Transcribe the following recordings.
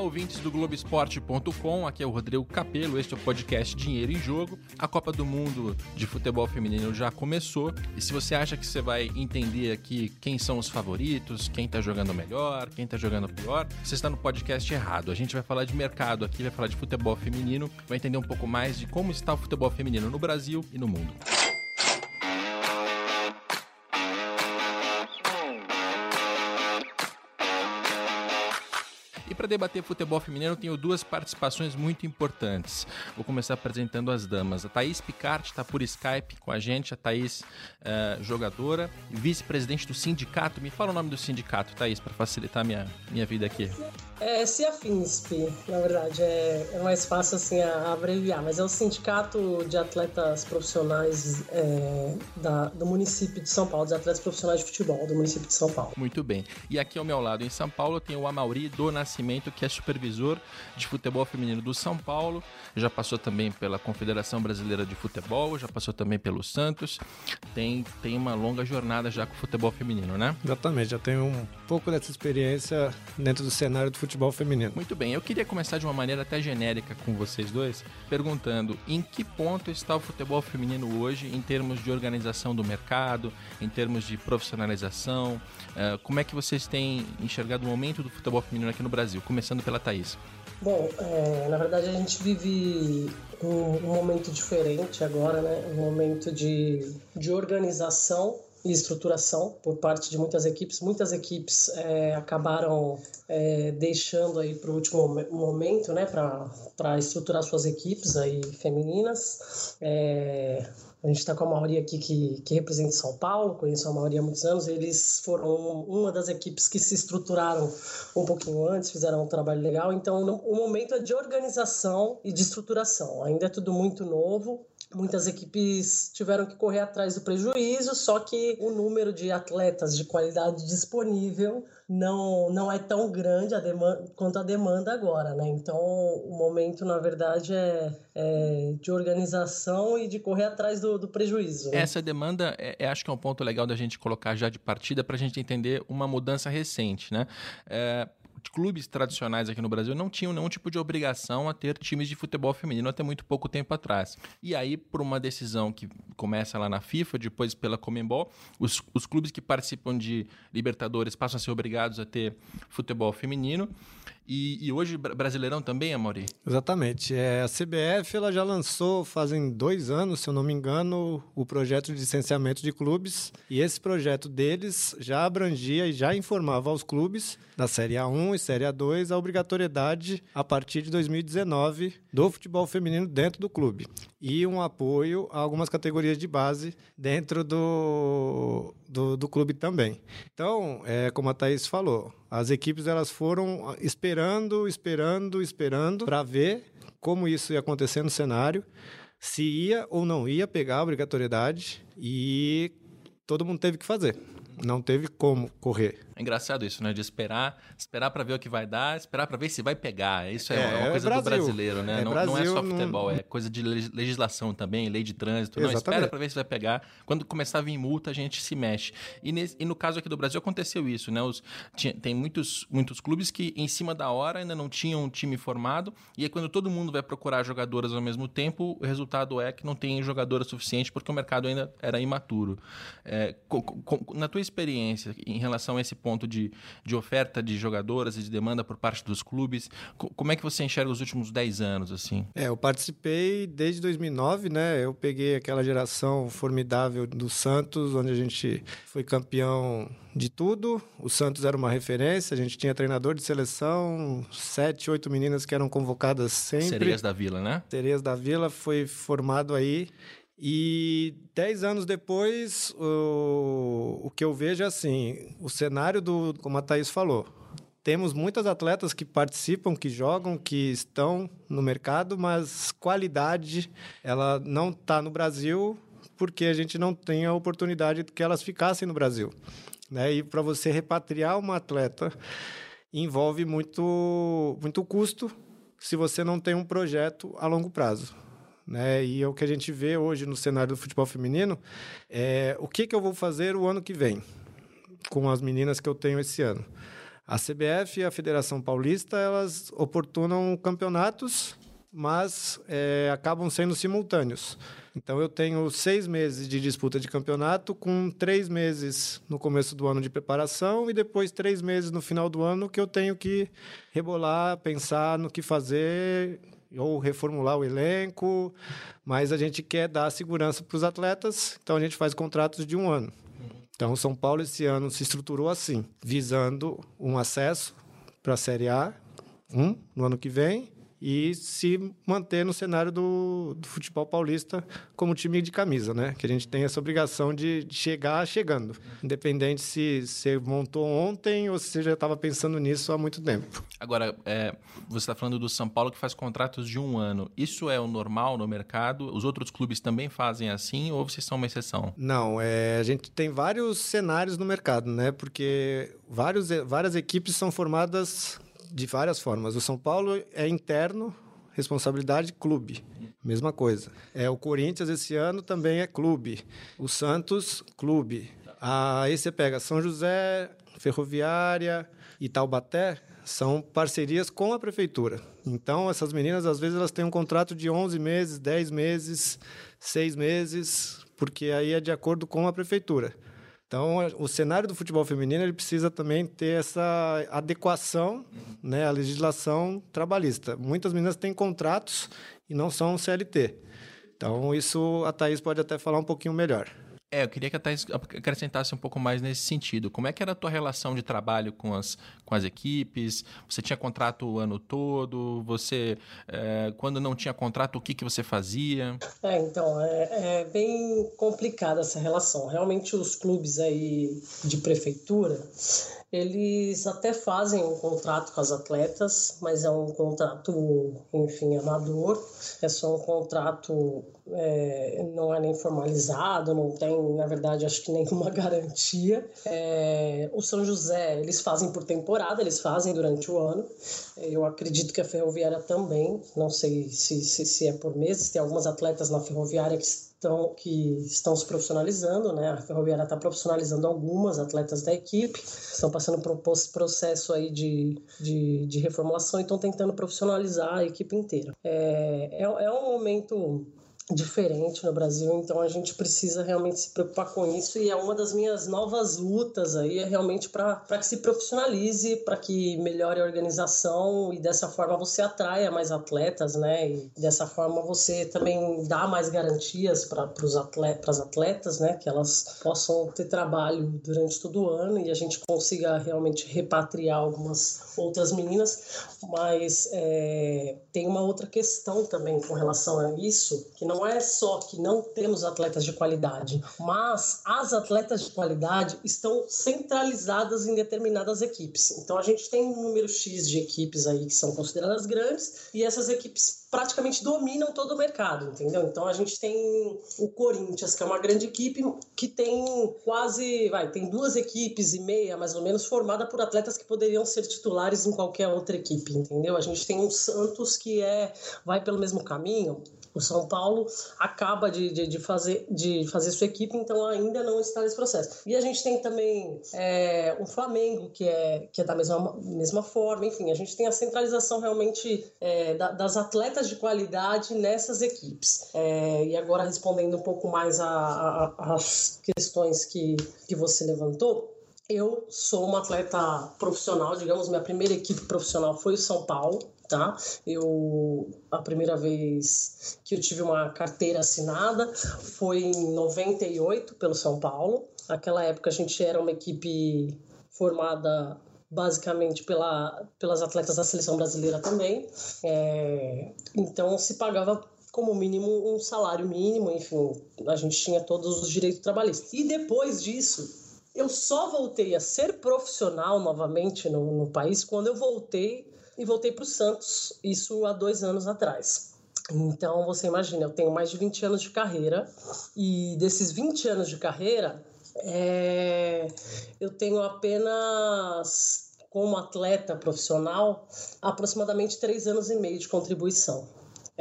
ouvintes do Globoesporte.com. Aqui é o Rodrigo Capello. Este é o podcast Dinheiro em Jogo. A Copa do Mundo de Futebol Feminino já começou. E se você acha que você vai entender aqui quem são os favoritos, quem tá jogando melhor, quem tá jogando pior, você está no podcast errado. A gente vai falar de mercado aqui, vai falar de futebol feminino, vai entender um pouco mais de como está o futebol feminino no Brasil e no mundo. Para debater futebol feminino, eu tenho duas participações muito importantes. Vou começar apresentando as damas. A Thaís Picard está por Skype com a gente. A Thaís, uh, jogadora e vice-presidente do sindicato. Me fala o nome do sindicato, Thaís, para facilitar minha, minha vida aqui. É CIAFINSP, na verdade. É, é mais fácil assim a abreviar, mas é o Sindicato de Atletas Profissionais é, da, do município de São Paulo, dos atletas profissionais de futebol do município de São Paulo. Muito bem. E aqui ao meu lado, em São Paulo, tenho o Amauri do Nascimento que é supervisor de futebol feminino do São Paulo, já passou também pela Confederação Brasileira de Futebol, já passou também pelo Santos, tem, tem uma longa jornada já com o futebol feminino, né? Exatamente, já tenho um pouco dessa experiência dentro do cenário do futebol feminino. Muito bem, eu queria começar de uma maneira até genérica com vocês dois, perguntando em que ponto está o futebol feminino hoje em termos de organização do mercado, em termos de profissionalização, uh, como é que vocês têm enxergado o momento do futebol feminino aqui no Brasil? Brasil? Começando pela Thaís. Bom, é, na verdade a gente vive um, um, momento diferente agora, né? Um momento de, de organização e estruturação por parte de muitas equipes. Muitas equipes é, acabaram é, deixando aí para o último momento, né? Para estruturar suas equipes aí femininas. É, a gente está com a maioria aqui que, que representa São Paulo, conheço a maioria há muitos anos. Eles foram uma das equipes que se estruturaram um pouquinho antes, fizeram um trabalho legal. Então, o momento é de organização e de estruturação. Ainda é tudo muito novo, Muitas equipes tiveram que correr atrás do prejuízo, só que o número de atletas de qualidade disponível não, não é tão grande a demanda, quanto a demanda agora, né? Então, o momento, na verdade, é, é de organização e de correr atrás do, do prejuízo. Né? Essa demanda, é, é, acho que é um ponto legal da gente colocar já de partida para a gente entender uma mudança recente, né? É, clubes tradicionais aqui no Brasil não tinham nenhum tipo de obrigação a ter times de futebol feminino até muito pouco tempo atrás. E aí, por uma decisão que começa lá na FIFA, depois pela Comembol, os, os clubes que participam de Libertadores passam a ser obrigados a ter futebol feminino. E, e hoje Brasileirão também, Amori? Exatamente. É, a CBF ela já lançou fazem dois anos, se eu não me engano, o projeto de licenciamento de clubes. E esse projeto deles já abrangia e já informava aos clubes da Série A1 e Série A2 a obrigatoriedade a partir de 2019 do futebol feminino dentro do clube. E um apoio a algumas categorias de base dentro do, do, do clube também. Então, é, como a Thaís falou, as equipes elas foram esperando, esperando, esperando para ver como isso ia acontecer no cenário, se ia ou não ia pegar a obrigatoriedade e todo mundo teve que fazer. Não teve como correr. É engraçado isso, né? De esperar, esperar para ver o que vai dar, esperar para ver se vai pegar. Isso é, é uma é coisa do brasileiro, né? É não, Brasil, não, é só futebol, não... é coisa de legislação também, lei de trânsito. Exatamente. Não, espera para ver se vai pegar. Quando começar a vir multa, a gente se mexe. E, nesse, e no caso aqui do Brasil aconteceu isso, né? Os, tinha, tem muitos, muitos clubes que em cima da hora ainda não tinham um time formado, e aí quando todo mundo vai procurar jogadoras ao mesmo tempo, o resultado é que não tem jogadora suficiente porque o mercado ainda era imaturo. É, na tua experiência em relação a esse ponto de, de oferta de jogadoras e de demanda por parte dos clubes. Como é que você enxerga os últimos 10 anos, assim? É, eu participei desde 2009, né? Eu peguei aquela geração formidável do Santos, onde a gente foi campeão de tudo. O Santos era uma referência, a gente tinha treinador de seleção, sete, oito meninas que eram convocadas sempre. Sereias da Vila, né? Sereias da Vila foi formado aí. E dez anos depois, o, o que eu vejo é assim: o cenário do, como a Thaís falou, temos muitas atletas que participam, que jogam, que estão no mercado, mas qualidade ela não está no Brasil porque a gente não tem a oportunidade de que elas ficassem no Brasil. Né? E para você repatriar uma atleta envolve muito, muito custo se você não tem um projeto a longo prazo. Né? E é o que a gente vê hoje no cenário do futebol feminino é o que, que eu vou fazer o ano que vem com as meninas que eu tenho esse ano. A CBF e a Federação Paulista, elas oportunam campeonatos, mas é, acabam sendo simultâneos. Então eu tenho seis meses de disputa de campeonato, com três meses no começo do ano de preparação e depois três meses no final do ano que eu tenho que rebolar, pensar no que fazer ou reformular o elenco, mas a gente quer dar segurança para os atletas, então a gente faz contratos de um ano. Então, São Paulo esse ano se estruturou assim, visando um acesso para a Série A, um, no ano que vem, e se manter no cenário do, do, futebol paulista como time de camisa, né? Que a gente tem essa obrigação de, chegar chegando, independente se você montou ontem ou se você já estava pensando nisso há muito tempo. Agora, é, você está falando do São Paulo que faz contratos de um ano. Isso é o normal no mercado? Os outros clubes também fazem assim ou vocês são uma exceção? Não, é, a gente tem vários cenários no mercado, né? Porque vários, várias equipes são formadas de várias formas. O São Paulo é interno, responsabilidade clube. Mesma coisa. É o Corinthians esse ano também é clube. O Santos, clube. Aí você pega São José, Ferroviária e Taubaté, são parcerias com a prefeitura. Então, essas meninas, às vezes, elas têm um contrato de 11 meses, 10 meses, 6 meses, porque aí é de acordo com a prefeitura. Então, o cenário do futebol feminino ele precisa também ter essa adequação né, à legislação trabalhista. Muitas meninas têm contratos e não são CLT. Então, isso a Thaís pode até falar um pouquinho melhor. É, eu queria que a Thais acrescentasse um pouco mais nesse sentido. Como é que era a tua relação de trabalho com as, com as equipes? Você tinha contrato o ano todo? Você, é, quando não tinha contrato, o que, que você fazia? É, então, é, é bem complicada essa relação. Realmente os clubes aí de prefeitura, eles até fazem um contrato com as atletas, mas é um contrato, enfim, amador. É só um contrato, é, não é nem formalizado, não tem, na verdade, acho que nenhuma garantia. É, o São José, eles fazem por temporada, eles fazem durante o ano. Eu acredito que a Ferroviária também, não sei se, se, se é por meses, tem algumas atletas na Ferroviária que estão, que estão se profissionalizando, né? A Ferroviária está profissionalizando algumas atletas da equipe, estão passando por um processo aí de, de, de reformulação e estão tentando profissionalizar a equipe inteira. É, é, é um momento diferente no Brasil, então a gente precisa realmente se preocupar com isso e é uma das minhas novas lutas aí é realmente para que se profissionalize, para que melhore a organização e dessa forma você atraia mais atletas, né? E dessa forma você também dá mais garantias para os atletas, atletas, né? Que elas possam ter trabalho durante todo o ano e a gente consiga realmente repatriar algumas outras meninas, mas é, tem uma outra questão também com relação a isso, que não é só que não temos atletas de qualidade, mas as atletas de qualidade estão centralizadas em determinadas equipes. Então a gente tem um número X de equipes aí que são consideradas grandes e essas equipes praticamente dominam todo o mercado, entendeu? Então a gente tem o Corinthians, que é uma grande equipe que tem quase, vai, tem duas equipes e meia, mais ou menos, formada por atletas que poderiam ser titulares em qualquer outra equipe, entendeu? A gente tem um Santos que é vai pelo mesmo caminho, o São Paulo acaba de, de, de, fazer, de fazer sua equipe, então ainda não está nesse processo. E a gente tem também é, o Flamengo, que é, que é da mesma, mesma forma. Enfim, a gente tem a centralização realmente é, da, das atletas de qualidade nessas equipes. É, e agora, respondendo um pouco mais às questões que, que você levantou, eu sou uma atleta profissional, digamos, minha primeira equipe profissional foi o São Paulo, tá? Eu a primeira vez que eu tive uma carteira assinada foi em 98 pelo São Paulo. Naquela época a gente era uma equipe formada basicamente pela, pelas atletas da seleção brasileira também. É, então se pagava como mínimo um salário mínimo, enfim, a gente tinha todos os direitos trabalhistas. E depois disso, eu só voltei a ser profissional novamente no, no país quando eu voltei e voltei para o Santos, isso há dois anos atrás. Então você imagina, eu tenho mais de 20 anos de carreira e desses 20 anos de carreira, é, eu tenho apenas como atleta profissional aproximadamente três anos e meio de contribuição.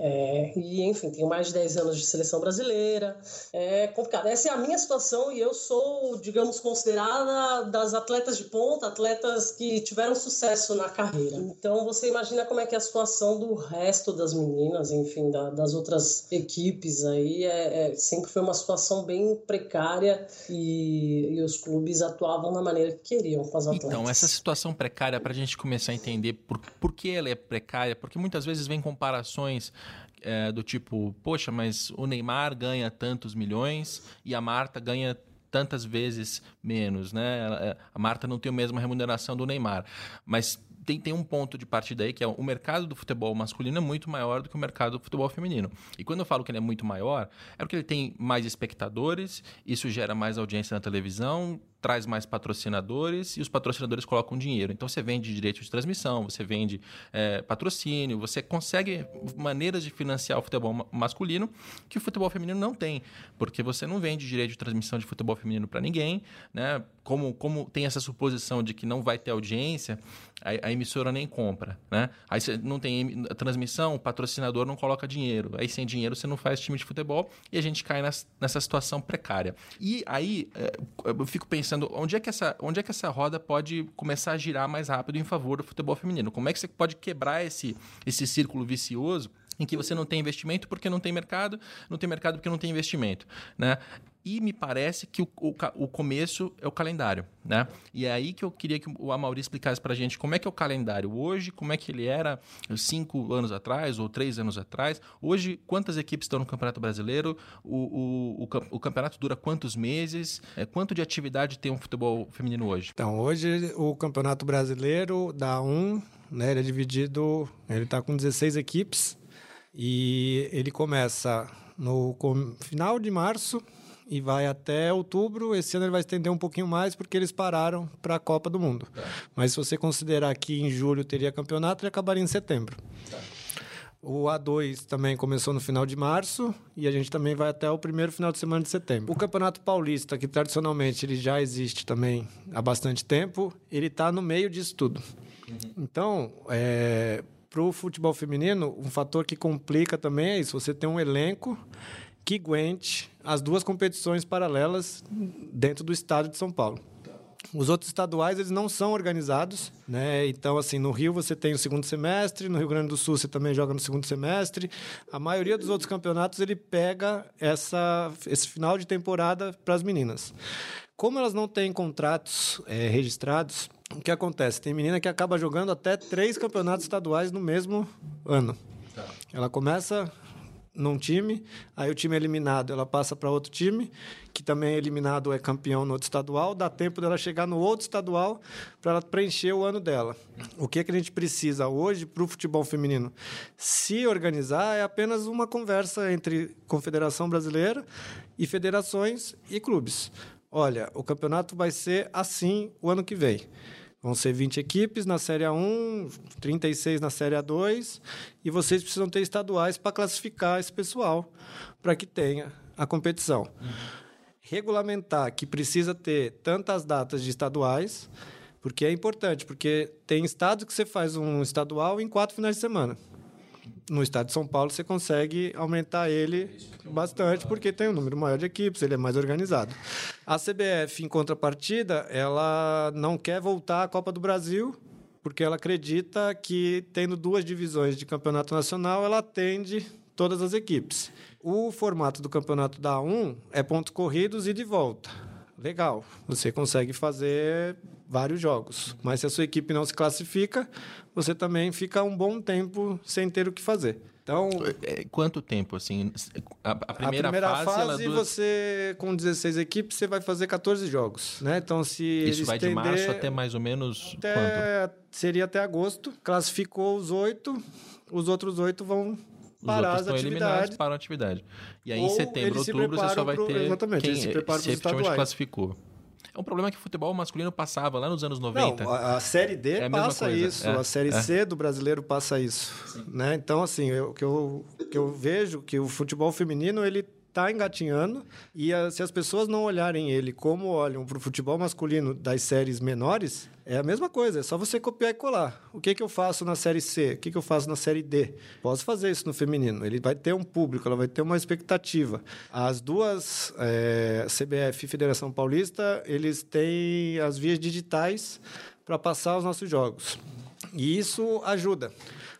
É, e, enfim, tenho mais de 10 anos de seleção brasileira. É complicado. Essa é a minha situação e eu sou, digamos, considerada das atletas de ponta, atletas que tiveram sucesso na carreira. Então, você imagina como é que é a situação do resto das meninas, enfim, da, das outras equipes aí. É, é, sempre foi uma situação bem precária e, e, os clubes atuavam da maneira que queriam com as atletas. Então, essa situação precária, para a gente começar a entender por, por que ela é precária, porque muitas vezes vem comparações é, do tipo, poxa, mas o Neymar ganha tantos milhões e a Marta ganha tantas vezes menos, né? A Marta não tem a mesma remuneração do Neymar, mas tem, tem um ponto de partida aí que é o mercado do futebol masculino é muito maior do que o mercado do futebol feminino. E quando eu falo que ele é muito maior, é porque ele tem mais espectadores, isso gera mais audiência na televisão, traz mais patrocinadores e os patrocinadores colocam dinheiro. Então você vende direito de transmissão, você vende é, patrocínio, você consegue maneiras de financiar o futebol masculino que o futebol feminino não tem, porque você não vende direito de transmissão de futebol feminino para ninguém, né? Como, como tem essa suposição de que não vai ter audiência, a, a emissora nem compra, né? Aí você não tem transmissão, o patrocinador não coloca dinheiro. Aí sem dinheiro você não faz time de futebol e a gente cai nessa, nessa situação precária. E aí é, eu fico pensando pensando onde é que essa, onde é que essa roda pode começar a girar mais rápido em favor do futebol feminino. Como é que você pode quebrar esse, esse círculo vicioso em que você não tem investimento porque não tem mercado, não tem mercado porque não tem investimento, né? E me parece que o, o, o, começo é o calendário, né? E é aí que eu queria que o Amauri explicasse para a gente como é que é o calendário hoje, como é que ele era cinco anos atrás ou três anos atrás. Hoje, quantas equipes estão no Campeonato Brasileiro? O, o, campeonato dura quantos meses? É, quanto de atividade tem o um futebol feminino hoje? Então, hoje o Campeonato Brasileiro dá um, né? Ele é dividido, ele está com 16 equipes e ele começa no final de março e vai até outubro. Esse ano ele vai estender um pouquinho mais porque eles pararam para a Copa do Mundo. Tá. Mas se você considerar que em julho teria campeonato, ele acabaria em setembro. Tá. O A2 também começou no final de março e a gente também vai até o primeiro final de semana de setembro. O Campeonato Paulista, que tradicionalmente ele já existe também há bastante tempo, ele está no meio disso tudo. Uhum. Então, é, para o futebol feminino, um fator que complica também é isso: você tem um elenco que aguente as duas competições paralelas dentro do estado de São Paulo. Os outros estaduais, eles não são organizados, né? Então, assim, no Rio você tem o segundo semestre, no Rio Grande do Sul você também joga no segundo semestre. A maioria dos outros campeonatos, ele pega essa, esse final de temporada para as meninas. Como elas não têm contratos é, registrados, o que acontece? Tem menina que acaba jogando até três campeonatos estaduais no mesmo ano. Tá. Ela começa num time, aí o time é eliminado, ela passa para outro time, que também é eliminado, é campeão no outro estadual, dá tempo dela chegar no outro estadual para ela preencher o ano dela. O que, é que a gente precisa hoje para o futebol feminino? Se organizar é apenas uma conversa entre Confederação Brasileira e federações e clubes. Olha, o campeonato vai ser assim o ano que vem. Vão ser 20 equipes na Série A1, 36 na Série A2, e vocês precisam ter estaduais para classificar esse pessoal, para que tenha a competição. Uhum. Regulamentar que precisa ter tantas datas de estaduais, porque é importante, porque tem estados que você faz um estadual em quatro finais de semana no estado de São Paulo você consegue aumentar ele bastante porque tem um número maior de equipes, ele é mais organizado. A CBF, em contrapartida, ela não quer voltar à Copa do Brasil porque ela acredita que tendo duas divisões de campeonato nacional, ela atende todas as equipes. O formato do campeonato da A1 é pontos corridos e de volta. Legal, você consegue fazer vários jogos. Mas se a sua equipe não se classifica, você também fica um bom tempo sem ter o que fazer. Então, é, quanto tempo assim? A, a primeira, a primeira fase, fase dura... você com 16 equipes você vai fazer 14 jogos, né? Então se isso vai estender, de março até mais ou menos até, quanto? Seria até agosto. Classificou os oito, os outros oito vão parar as atividades. para a atividade. E aí, em setembro, outubro, você só vai pro, ter exatamente, quem se prepara se efetivamente classificou. É um problema que o futebol masculino passava lá nos anos 90. Não, a, a Série D é a passa isso, é, a Série é. C do brasileiro passa isso. Né? Então, assim, o que eu, que eu vejo que o futebol feminino ele está engatinhando e a, se as pessoas não olharem ele como olham para o futebol masculino das séries menores, é a mesma coisa, é só você copiar e colar. O que, que eu faço na série C? O que, que eu faço na série D? Posso fazer isso no feminino. Ele vai ter um público, ela vai ter uma expectativa. As duas, é, CBF e Federação Paulista, eles têm as vias digitais para passar os nossos jogos. E isso ajuda,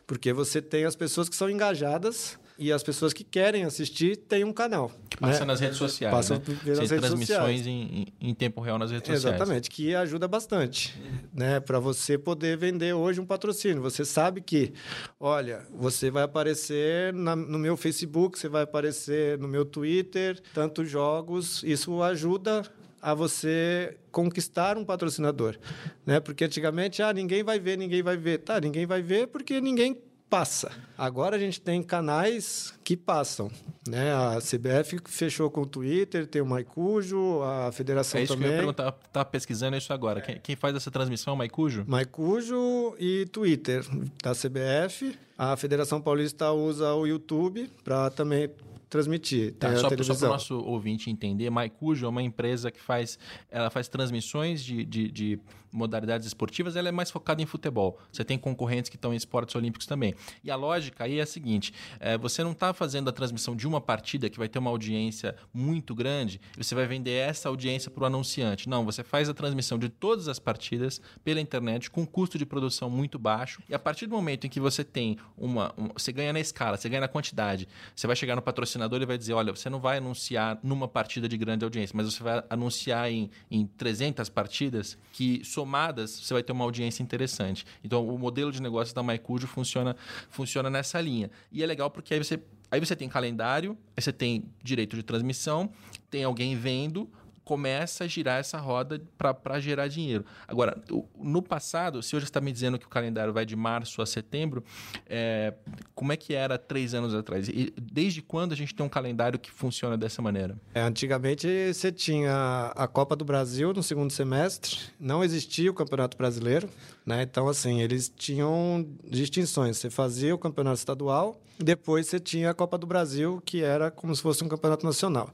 porque você tem as pessoas que são engajadas e as pessoas que querem assistir têm um canal. Que passa né? nas redes sociais. Passa né? nas redes transmissões em, em, tempo real nas redes Exatamente, sociais. Exatamente, que ajuda bastante. Né? Para você poder vender hoje um patrocínio. Você sabe que, olha, você vai aparecer na, no meu Facebook, você vai aparecer no meu Twitter, tantos jogos. Isso ajuda a você conquistar um patrocinador, né? Porque antigamente, ah, ninguém vai ver, ninguém vai ver. Tá, ninguém vai ver porque ninguém passa. Agora a gente tem canais que passam. Né? A CBF fechou com o Twitter, tem o Maicujo, a federação é isso também. Que eu ia perguntar, tá pesquisando isso agora. Quem, quem faz essa transmissão é o Maicujo? Maicujo e Twitter da CBF. A Federação Paulista usa o YouTube para também transmitir. Tá, só para o nosso ouvinte entender, Maicujo é uma empresa que faz, ela faz transmissões de, de, de modalidades esportivas, ela é mais focada em futebol. Você tem concorrentes que estão em esportes olímpicos também. E a lógica aí é a seguinte: é, você não está fazendo a transmissão de uma partida que vai ter uma audiência muito grande, e você vai vender essa audiência para o anunciante. Não, você faz a transmissão de todas as partidas pela internet com custo de produção muito baixo. E a partir do momento em que você tem uma. uma você ganha na escala, você ganha na quantidade, você vai chegar no patrocinador e vai dizer: olha, você não vai anunciar numa partida de grande audiência, mas você vai anunciar em, em 300 partidas que somadas, você vai ter uma audiência interessante. Então, o modelo de negócio da MyCujo funciona, funciona nessa linha. E é legal porque aí você, aí você tem calendário, aí você tem direito de transmissão, tem alguém vendo, começa a girar essa roda para gerar dinheiro. Agora, no passado, se hoje está me dizendo que o calendário vai de março a setembro, é, como é que era três anos atrás? E desde quando a gente tem um calendário que funciona dessa maneira? É, antigamente você tinha a Copa do Brasil no segundo semestre, não existia o Campeonato Brasileiro, né? Então, assim, eles tinham distinções. Você fazia o Campeonato Estadual, depois você tinha a Copa do Brasil, que era como se fosse um campeonato nacional.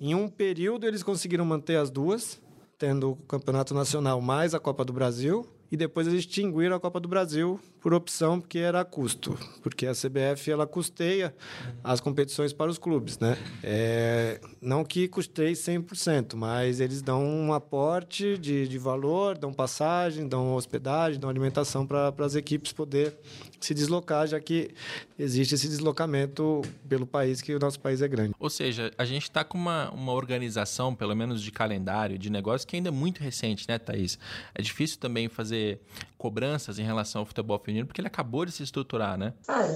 Em um período, eles conseguiram manter as duas, tendo o campeonato nacional mais a Copa do Brasil, e depois eles extinguiram a Copa do Brasil por opção, porque era custo, porque a CBF ela custeia as competições para os clubes, né? É, não que custeie 100%, mas eles dão um aporte de, de valor, dão passagem, dão hospedagem, dão alimentação para as equipes poder se deslocar, já que existe esse deslocamento pelo país, que o nosso país é grande. Ou seja, a gente está com uma, uma organização, pelo menos de calendário, de negócio, que ainda é muito recente, né, Thaís? É difícil também fazer cobranças em relação ao futebol feminino, porque ele acabou de se estruturar, né? Ah,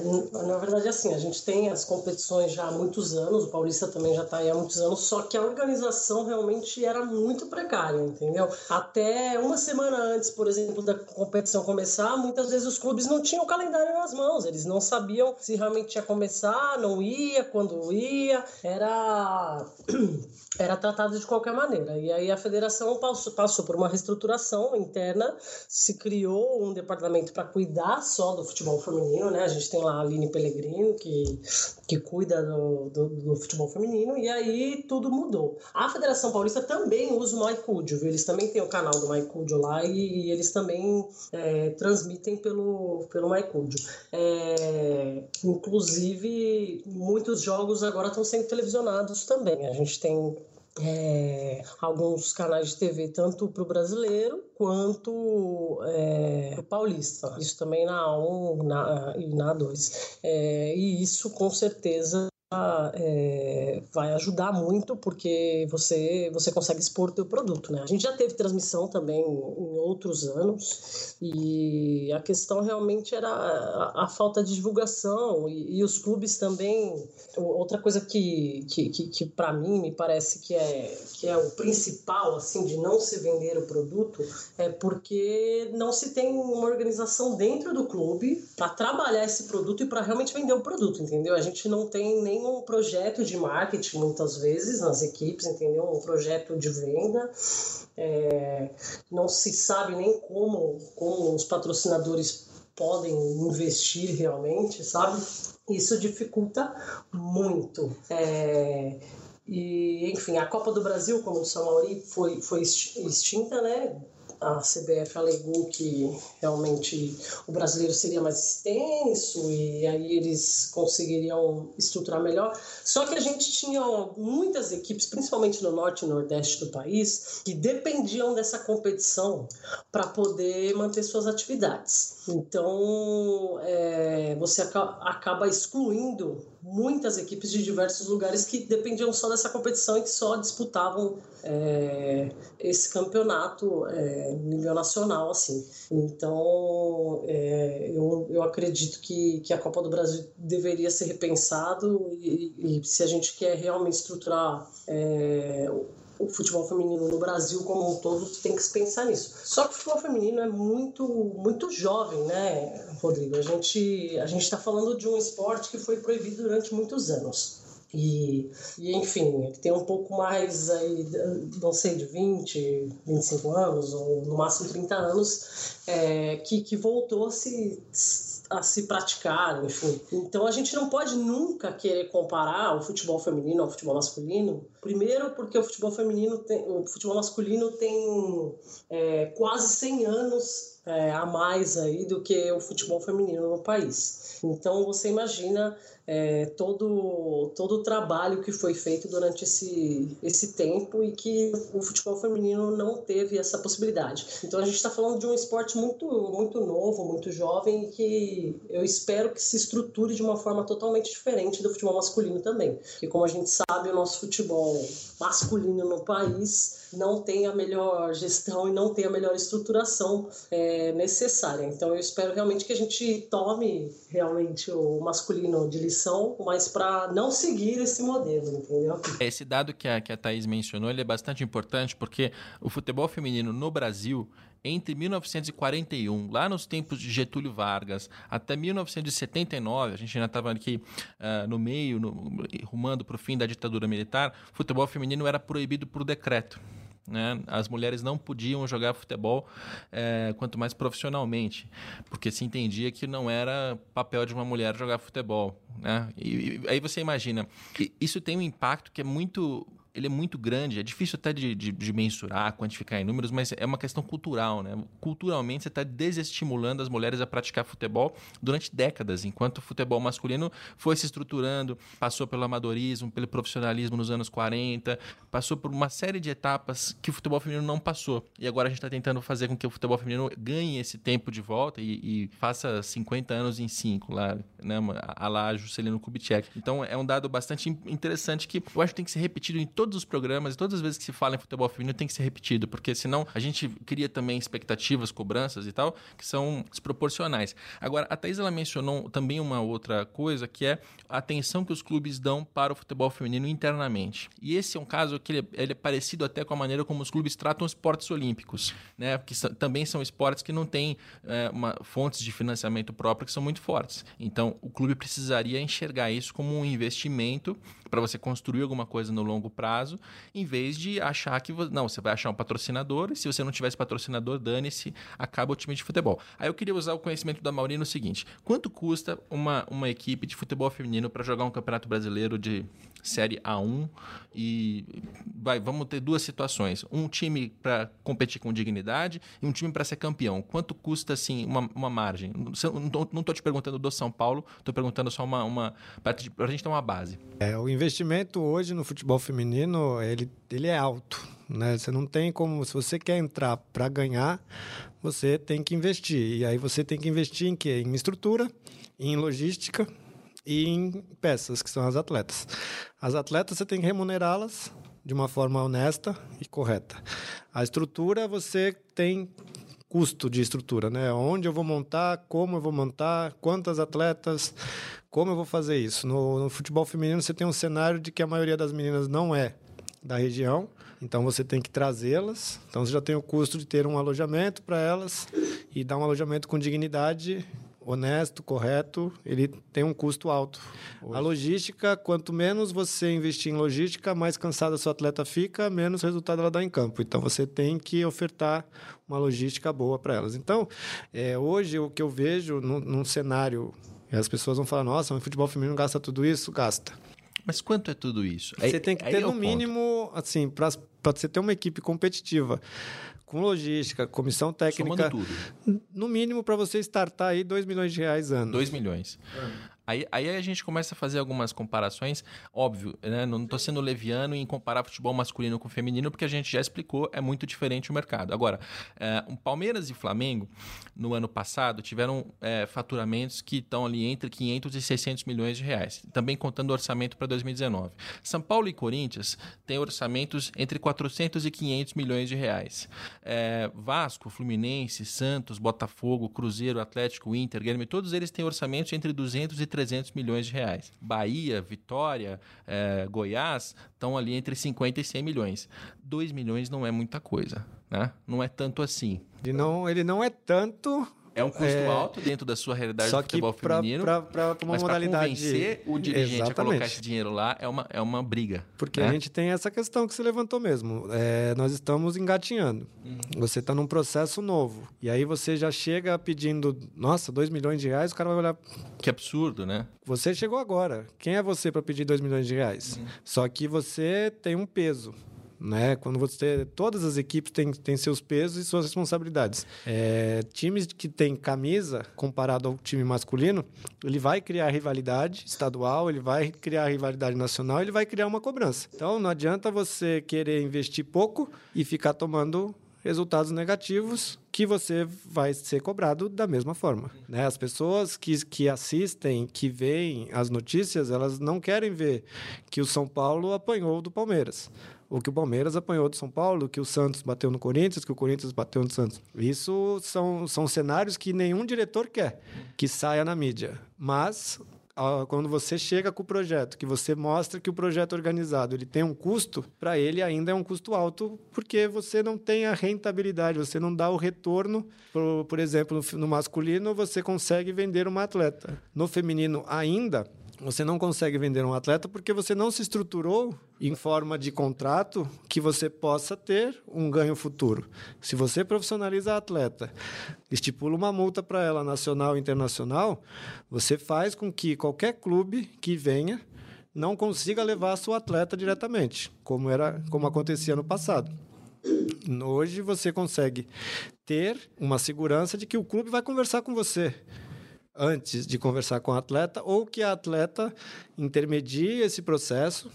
na verdade, assim, a gente tem as competições já há muitos anos, o Paulista também já está aí há muitos anos, só que a organização realmente era muito precária, entendeu? Até uma semana antes, por exemplo, da competição começar, muitas vezes os clubes não tinham o calendário nas mãos, eles não sabiam se realmente ia começar, não ia, quando ia, era era tratado de qualquer maneira. E aí a federação passou, passou por uma reestruturação interna, se criou um departamento para cuidar só do futebol feminino, né? A gente tem lá a Aline Pellegrino, que, que cuida do, do, do futebol feminino, e aí tudo mudou. A Federação Paulista também usa o MyCudio, viu? Eles também têm o canal do MyCudio lá e, e eles também é, transmitem pelo, pelo MyCudio. É, inclusive, muitos jogos agora estão sendo televisionados também. A gente tem é, alguns canais de TV, tanto para o brasileiro quanto é, o paulista. Isso também na A1 na, e na A2. É, e isso, com certeza, é, vai ajudar muito porque você você consegue expor o teu produto, né? A gente já teve transmissão também em outros anos e a questão realmente era a, a falta de divulgação e, e, os clubes também. Outra coisa que, que, que, que para mim me parece que é, que é o principal assim de não se vender o produto é porque não se tem uma organização dentro do clube para trabalhar esse produto e para realmente vender o produto, entendeu? A gente não tem nem um projeto de marketing muitas vezes nas equipes, entendeu? Um projeto de venda. É, não se sabe nem como, como os patrocinadores podem investir realmente, sabe? Isso dificulta muito. É, e, enfim, a Copa do Brasil, como disse a Mauri, foi, foi extinta, né? A CBF alegou que realmente o brasileiro seria mais extenso e aí eles conseguiriam estruturar melhor. Só que a gente tinha muitas equipes, principalmente no norte e nordeste do país, que dependiam dessa competição para poder manter suas atividades. Então, é, você acaba excluindo muitas equipes de diversos lugares que dependiam só dessa competição e que só disputavam é, esse campeonato é, nível nacional, assim. Então, é, eu, eu acredito que, que a Copa do Brasil deveria ser repensado e, e se a gente quer realmente estruturar é, o futebol feminino no Brasil como um todo tem que se pensar nisso. Só que o futebol feminino é muito muito jovem, né, Rodrigo? A gente a gente está falando de um esporte que foi proibido durante muitos anos. E, e enfim, tem um pouco mais aí, não sei, de 20, 25 anos, ou no máximo 30 anos, é, que, que voltou a se a se praticar, enfim. Então a gente não pode nunca querer comparar o futebol feminino ao futebol masculino. Primeiro porque o futebol feminino tem, o futebol masculino tem é, quase 100 anos é, a mais aí do que o futebol feminino no país. Então você imagina é, todo, todo o trabalho que foi feito durante esse, esse tempo e que o futebol feminino não teve essa possibilidade. Então a gente está falando de um esporte muito, muito novo, muito jovem e que eu espero que se estruture de uma forma totalmente diferente do futebol masculino também. Porque como a gente sabe, o nosso futebol masculino no país não tem a melhor gestão e não tem a melhor estruturação é, necessária. Então eu espero realmente que a gente tome realmente o masculino de lição, mas para não seguir esse modelo, entendeu? Esse dado que a, que a Thaís mencionou ele é bastante importante porque o futebol feminino no Brasil entre 1941, lá nos tempos de Getúlio Vargas, até 1979, a gente ainda estava aqui uh, no meio, no, rumando para o fim da ditadura militar, futebol feminino era proibido por decreto. Né? As mulheres não podiam jogar futebol, é, quanto mais profissionalmente, porque se entendia que não era papel de uma mulher jogar futebol. Né? E, e aí você imagina, isso tem um impacto que é muito ele é muito grande, é difícil até de, de, de, mensurar, quantificar em números, mas é uma questão cultural, né? Culturalmente você está desestimulando as mulheres a praticar futebol durante décadas, enquanto o futebol masculino foi se estruturando, passou pelo amadorismo, pelo profissionalismo nos anos 40, passou por uma série de etapas que o futebol feminino não passou. E agora a gente está tentando fazer com que o futebol feminino ganhe esse tempo de volta e, e faça 50 anos em 5 lá, né? A lá Juscelino Kubitschek. Então é um dado bastante interessante que eu acho que tem que ser repetido em todo todos os programas, todas as vezes que se fala em futebol feminino tem que ser repetido, porque senão a gente cria também expectativas, cobranças e tal, que são desproporcionais. Agora, a Thais ela mencionou também uma outra coisa, que é a atenção que os clubes dão para o futebol feminino internamente. E esse é um caso que ele é, ele é parecido até com a maneira como os clubes tratam os esportes olímpicos, né? que também são esportes que não têm é, uma, fontes de financiamento próprio que são muito fortes. Então, o clube precisaria enxergar isso como um investimento para você construir alguma coisa no longo prazo, em vez de achar que não, você vai achar um patrocinador e se você não tivesse patrocinador, dane-se, acaba o time de futebol. Aí eu queria usar o conhecimento da Maureen no seguinte: quanto custa uma, uma equipe de futebol feminino para jogar um campeonato brasileiro de Série A1 e vai, vamos ter duas situações. Um time para competir com dignidade e um time para ser campeão. Quanto custa, assim, uma, uma margem? Não estou te perguntando do São Paulo, estou perguntando só uma... uma para a gente ter uma base. É, o investimento hoje no futebol feminino, ele, ele é alto. Né? Você não tem como... Se você quer entrar para ganhar, você tem que investir. E aí você tem que investir em quê? Em estrutura, em logística e em peças, que são as atletas. As atletas você tem que remunerá-las de uma forma honesta e correta. A estrutura você tem custo de estrutura, né? Onde eu vou montar, como eu vou montar, quantas atletas, como eu vou fazer isso. No, no futebol feminino você tem um cenário de que a maioria das meninas não é da região, então você tem que trazê-las. Então você já tem o custo de ter um alojamento para elas e dar um alojamento com dignidade honesto, correto, ele tem um custo alto. Hoje. A logística, quanto menos você investir em logística, mais cansado a sua atleta fica, menos resultado ela dá em campo. Então você tem que ofertar uma logística boa para elas. Então, é, hoje o que eu vejo num, num cenário, as pessoas vão falar, nossa, o futebol feminino gasta tudo isso? Gasta. Mas quanto é tudo isso? Você aí, tem que ter é no mínimo, assim, para você ter uma equipe competitiva com logística, comissão técnica. Somando tudo. No mínimo, para você startar aí 2 milhões de reais ano. 2 milhões. Aí, aí a gente começa a fazer algumas comparações. Óbvio, né? não estou sendo leviano em comparar futebol masculino com feminino, porque a gente já explicou, é muito diferente o mercado. Agora, é, um Palmeiras e Flamengo, no ano passado, tiveram é, faturamentos que estão ali entre 500 e 600 milhões de reais, também contando o orçamento para 2019. São Paulo e Corinthians têm orçamentos entre 400 e 500 milhões de reais. É, Vasco, Fluminense, Santos, Botafogo, Cruzeiro, Atlético, Inter, Grêmio, todos eles têm orçamentos entre 200 e 300 300 milhões de reais. Bahia, Vitória, é, Goiás estão ali entre 50 e 100 milhões. 2 milhões não é muita coisa, né? Não é tanto assim. Ele não, ele não é tanto é um custo é... alto dentro da sua realidade Só do futebol que pra, feminino. Pra uma mas modalidade. convencer o dirigente Exatamente. a colocar esse dinheiro lá é uma, é uma briga. Porque né? a gente tem essa questão que você levantou mesmo. É, nós estamos engatinhando. Uhum. Você está num processo novo. E aí você já chega pedindo, nossa, 2 milhões de reais, o cara vai olhar. Que absurdo, né? Você chegou agora. Quem é você para pedir 2 milhões de reais? Uhum. Só que você tem um peso né? Quando você todas as equipes têm, têm seus pesos e suas responsabilidades. É, times que têm camisa comparado ao time masculino, ele vai criar rivalidade estadual, ele vai criar rivalidade nacional, ele vai criar uma cobrança. Então não adianta você querer investir pouco e ficar tomando resultados negativos que você vai ser cobrado da mesma forma. Né? As pessoas que, que assistem, que veem as notícias, elas não querem ver que o São Paulo apanhou do Palmeiras o que o Palmeiras apanhou do São Paulo, que o Santos bateu no Corinthians, que o Corinthians bateu no Santos. Isso são, são cenários que nenhum diretor quer que saia na mídia. Mas quando você chega com o projeto, que você mostra que o projeto organizado ele tem um custo, para ele ainda é um custo alto, porque você não tem a rentabilidade, você não dá o retorno. Por, por exemplo, no masculino, você consegue vender uma atleta. No feminino, ainda, você não consegue vender um atleta porque você não se estruturou em forma de contrato que você possa ter um ganho futuro. Se você profissionaliza a atleta, estipula uma multa para ela nacional e internacional, você faz com que qualquer clube que venha não consiga levar a sua atleta diretamente, como era, como acontecia no passado. Hoje você consegue ter uma segurança de que o clube vai conversar com você antes de conversar com o atleta ou que a atleta intermedie esse processo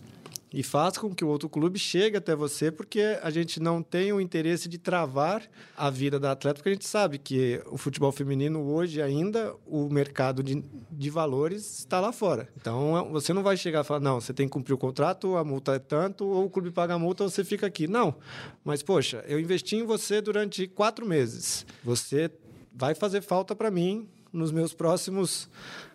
e faça com que o outro clube chegue até você, porque a gente não tem o interesse de travar a vida da atleta, porque a gente sabe que o futebol feminino hoje ainda, o mercado de, de valores está lá fora. Então, você não vai chegar e falar, não, você tem que cumprir o contrato, a multa é tanto, ou o clube paga a multa, você fica aqui. Não, mas, poxa, eu investi em você durante quatro meses. Você vai fazer falta para mim nos meus próximos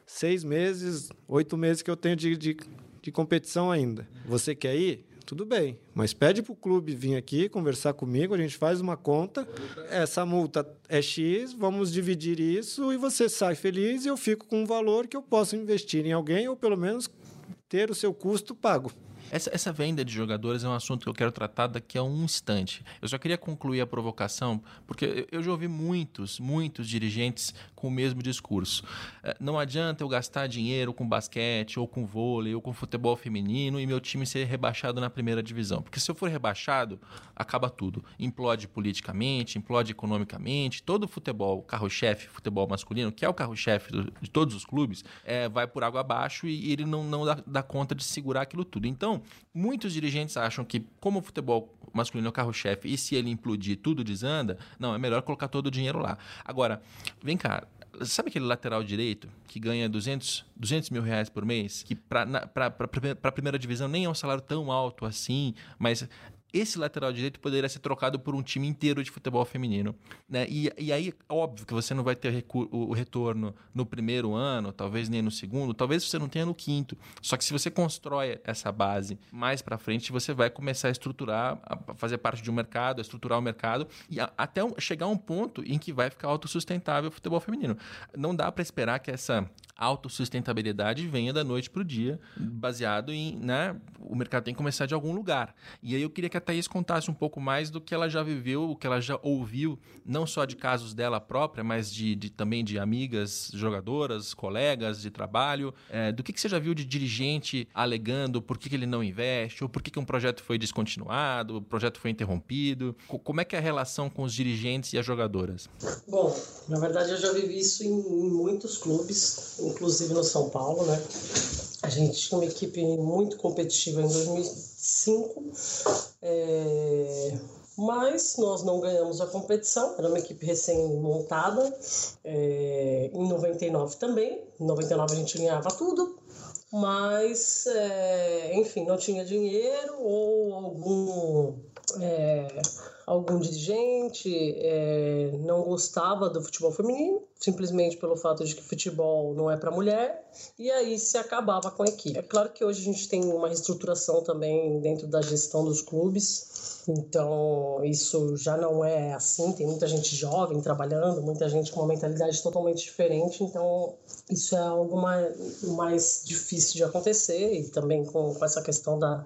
seis meses, oito meses que eu tenho de, de, de competição ainda. Você quer ir? Tudo bem, mas pede para o clube vir aqui conversar comigo, a gente faz uma conta, essa multa é X, vamos dividir isso e você sai feliz e eu fico com um valor que eu posso investir em alguém ou pelo menos ter o seu custo pago. Essa, essa venda de jogadores é um assunto que eu quero tratar daqui a um instante. Eu só queria concluir a provocação, porque eu já ouvi muitos, muitos dirigentes com o mesmo discurso. É, não adianta eu gastar dinheiro com basquete, ou com vôlei, ou com futebol feminino e meu time ser rebaixado na primeira divisão. Porque se eu for rebaixado, acaba tudo. Implode politicamente, implode economicamente. Todo o futebol, carro-chefe, futebol masculino, que é o carro-chefe de todos os clubes, é, vai por água abaixo e, e ele não, não dá, dá conta de segurar aquilo tudo. Então, muitos dirigentes acham que, como o futebol masculino é o carro-chefe, e se ele implodir, tudo desanda, não, é melhor colocar todo o dinheiro lá. Agora, vem cá, sabe aquele lateral direito que ganha 200, 200 mil reais por mês? Que para a primeira divisão nem é um salário tão alto assim, mas esse lateral direito poderia ser trocado por um time inteiro de futebol feminino. Né? E, e aí, óbvio que você não vai ter o retorno no primeiro ano, talvez nem no segundo, talvez você não tenha no quinto. Só que se você constrói essa base mais para frente, você vai começar a estruturar, a fazer parte de um mercado, a estruturar o mercado, e a, até chegar a um ponto em que vai ficar autossustentável o futebol feminino. Não dá para esperar que essa autossustentabilidade venha da noite para o dia, baseado em, né, o mercado tem que começar de algum lugar. E aí eu queria que a Thaís contasse um pouco mais do que ela já viveu, o que ela já ouviu, não só de casos dela própria, mas de, de também de amigas, jogadoras, colegas de trabalho, é, do que, que você já viu de dirigente alegando por que, que ele não investe, ou por que, que um projeto foi descontinuado, o projeto foi interrompido. Como é que é a relação com os dirigentes e as jogadoras? Bom, na verdade eu já vivi isso em, em muitos clubes, inclusive no São Paulo, né? A gente tinha uma equipe muito competitiva em 2005, é... mas nós não ganhamos a competição, era uma equipe recém-montada. É... Em 99 também, em 99 a gente ganhava tudo, mas, é... enfim, não tinha dinheiro ou algum. É algum dirigente é, não gostava do futebol feminino, simplesmente pelo fato de que futebol não é para mulher, e aí se acabava com a equipe. É claro que hoje a gente tem uma reestruturação também dentro da gestão dos clubes, então isso já não é assim, tem muita gente jovem trabalhando, muita gente com uma mentalidade totalmente diferente, então isso é algo mais, mais difícil de acontecer e também com, com essa questão da,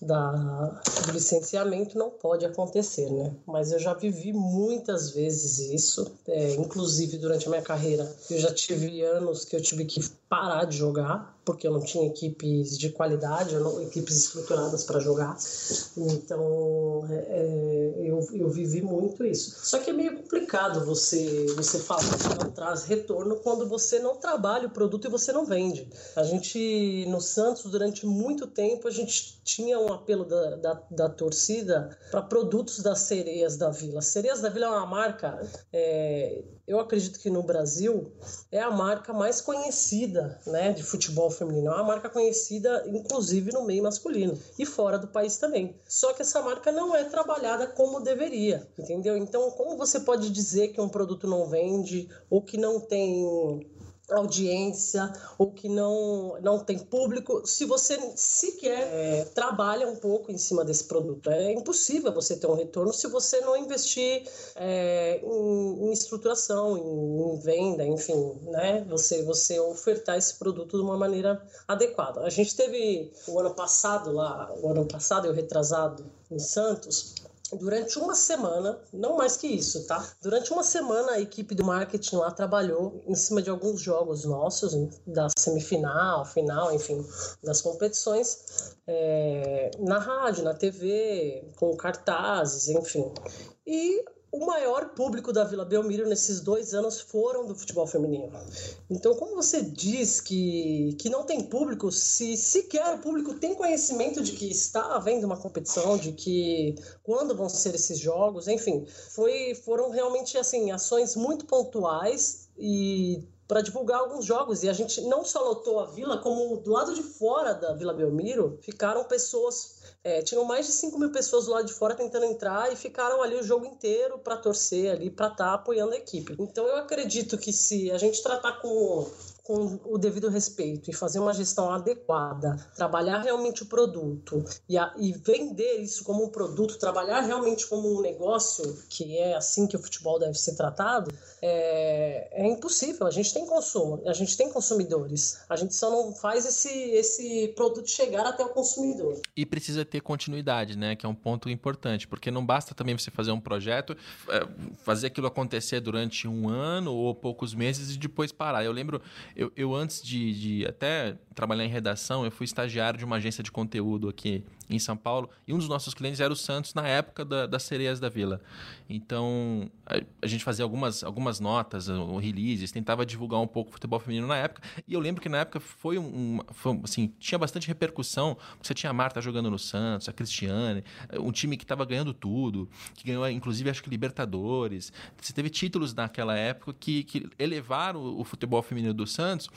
da, do licenciamento não pode acontecer, né? Mas eu já vivi muitas vezes isso, é, inclusive durante a minha carreira. Eu já tive anos que eu tive que parar de jogar porque eu não tinha equipes de qualidade, não, equipes estruturadas para jogar. Então, é, eu, eu vivi muito isso. Só que é meio complicado você, você falar que não traz retorno quando você não trabalha o produto e você não vende. A gente, no Santos, durante muito tempo, a gente tinha um apelo da, da, da torcida para produtos das sereias da Vila. Sereias da Vila é uma marca, é, eu acredito que no Brasil, é a marca mais conhecida né, de futebol feminino. É uma marca conhecida, inclusive, no meio masculino e fora do país também. Só que essa marca não é trabalhada como deveria, entendeu? Então, como você pode dizer que um produto não vende ou que não tem audiência ou que não, não tem público, se você sequer é, trabalha um pouco em cima desse produto. É impossível você ter um retorno se você não investir é, em, em, estruturação, em, em, venda, enfim, né? Você, você ofertar esse produto de uma maneira adequada. A gente teve o ano passado lá, o ano passado eu retrasado em Santos, Durante uma semana, não mais que isso, tá? Durante uma semana, a equipe do marketing lá trabalhou em cima de alguns jogos nossos, da semifinal, final, enfim, das competições, é, na rádio, na TV, com cartazes, enfim. E o maior público da Vila Belmiro nesses dois anos foram do futebol feminino. Então, como você diz que, que não tem público, se sequer o público tem conhecimento de que está havendo uma competição, de que quando vão ser esses jogos, enfim, foi, foram realmente assim ações muito pontuais e para divulgar alguns jogos. E a gente não só lotou a vila, como do lado de fora da Vila Belmiro ficaram pessoas. É, tinham mais de 5 mil pessoas do lado de fora tentando entrar e ficaram ali o jogo inteiro para torcer ali, para estar tá apoiando a equipe. Então eu acredito que se a gente tratar com com o devido respeito e fazer uma gestão adequada, trabalhar realmente o produto e, a, e vender isso como um produto, trabalhar realmente como um negócio, que é assim que o futebol deve ser tratado, é, é impossível. A gente tem consumo, a gente tem consumidores, a gente só não faz esse, esse produto chegar até o consumidor. E precisa ter continuidade, né? Que é um ponto importante, porque não basta também você fazer um projeto, é, fazer aquilo acontecer durante um ano ou poucos meses e depois parar. Eu lembro, eu, eu antes de, de, até trabalhar em redação, eu fui estagiário de uma agência de conteúdo aqui em São Paulo e um dos nossos clientes era o Santos na época da, das sereias da Vila. Então a, a, gente fazia algumas, algumas notas, releases, tentava divulgar um pouco o futebol feminino na época. E eu lembro que na época foi um, foi, assim, tinha bastante repercussão. Você tinha a Marta jogando no Santos, a Cristiane, um time que estava ganhando tudo, que ganhou inclusive acho que Libertadores. Você teve títulos naquela época que, que elevaram o, o futebol feminino do Santos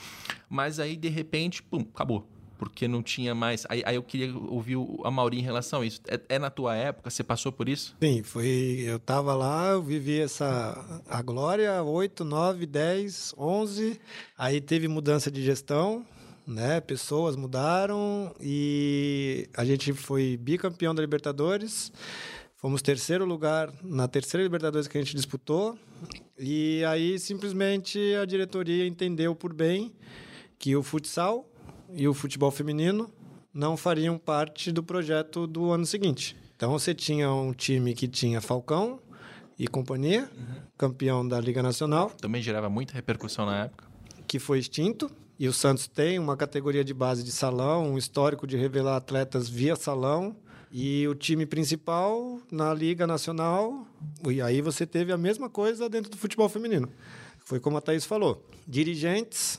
mas aí de repente, pum, acabou. Porque não tinha mais. Aí, aí eu queria ouvir a Mauri em relação a isso. É, é, na tua época? Você passou por isso? Sim, foi. Eu estava lá, eu vivi essa. A Glória, 8, 9, 10, 11. Aí teve mudança de gestão. Né? Pessoas mudaram e a gente foi bicampeão da Libertadores. Fomos terceiro lugar na terceira Libertadores que a gente disputou. E aí simplesmente a diretoria entendeu por bem que o futsal e o futebol feminino não fariam parte do projeto do ano seguinte. Então você tinha um time que tinha Falcão e companhia, uhum. campeão da Liga Nacional. Também gerava muita repercussão na época. Que foi extinto. E o Santos tem uma categoria de base de salão, um histórico de revelar atletas via salão. E o time principal na Liga Nacional. E aí você teve a mesma coisa dentro do futebol feminino. Foi como a Thaís falou: dirigentes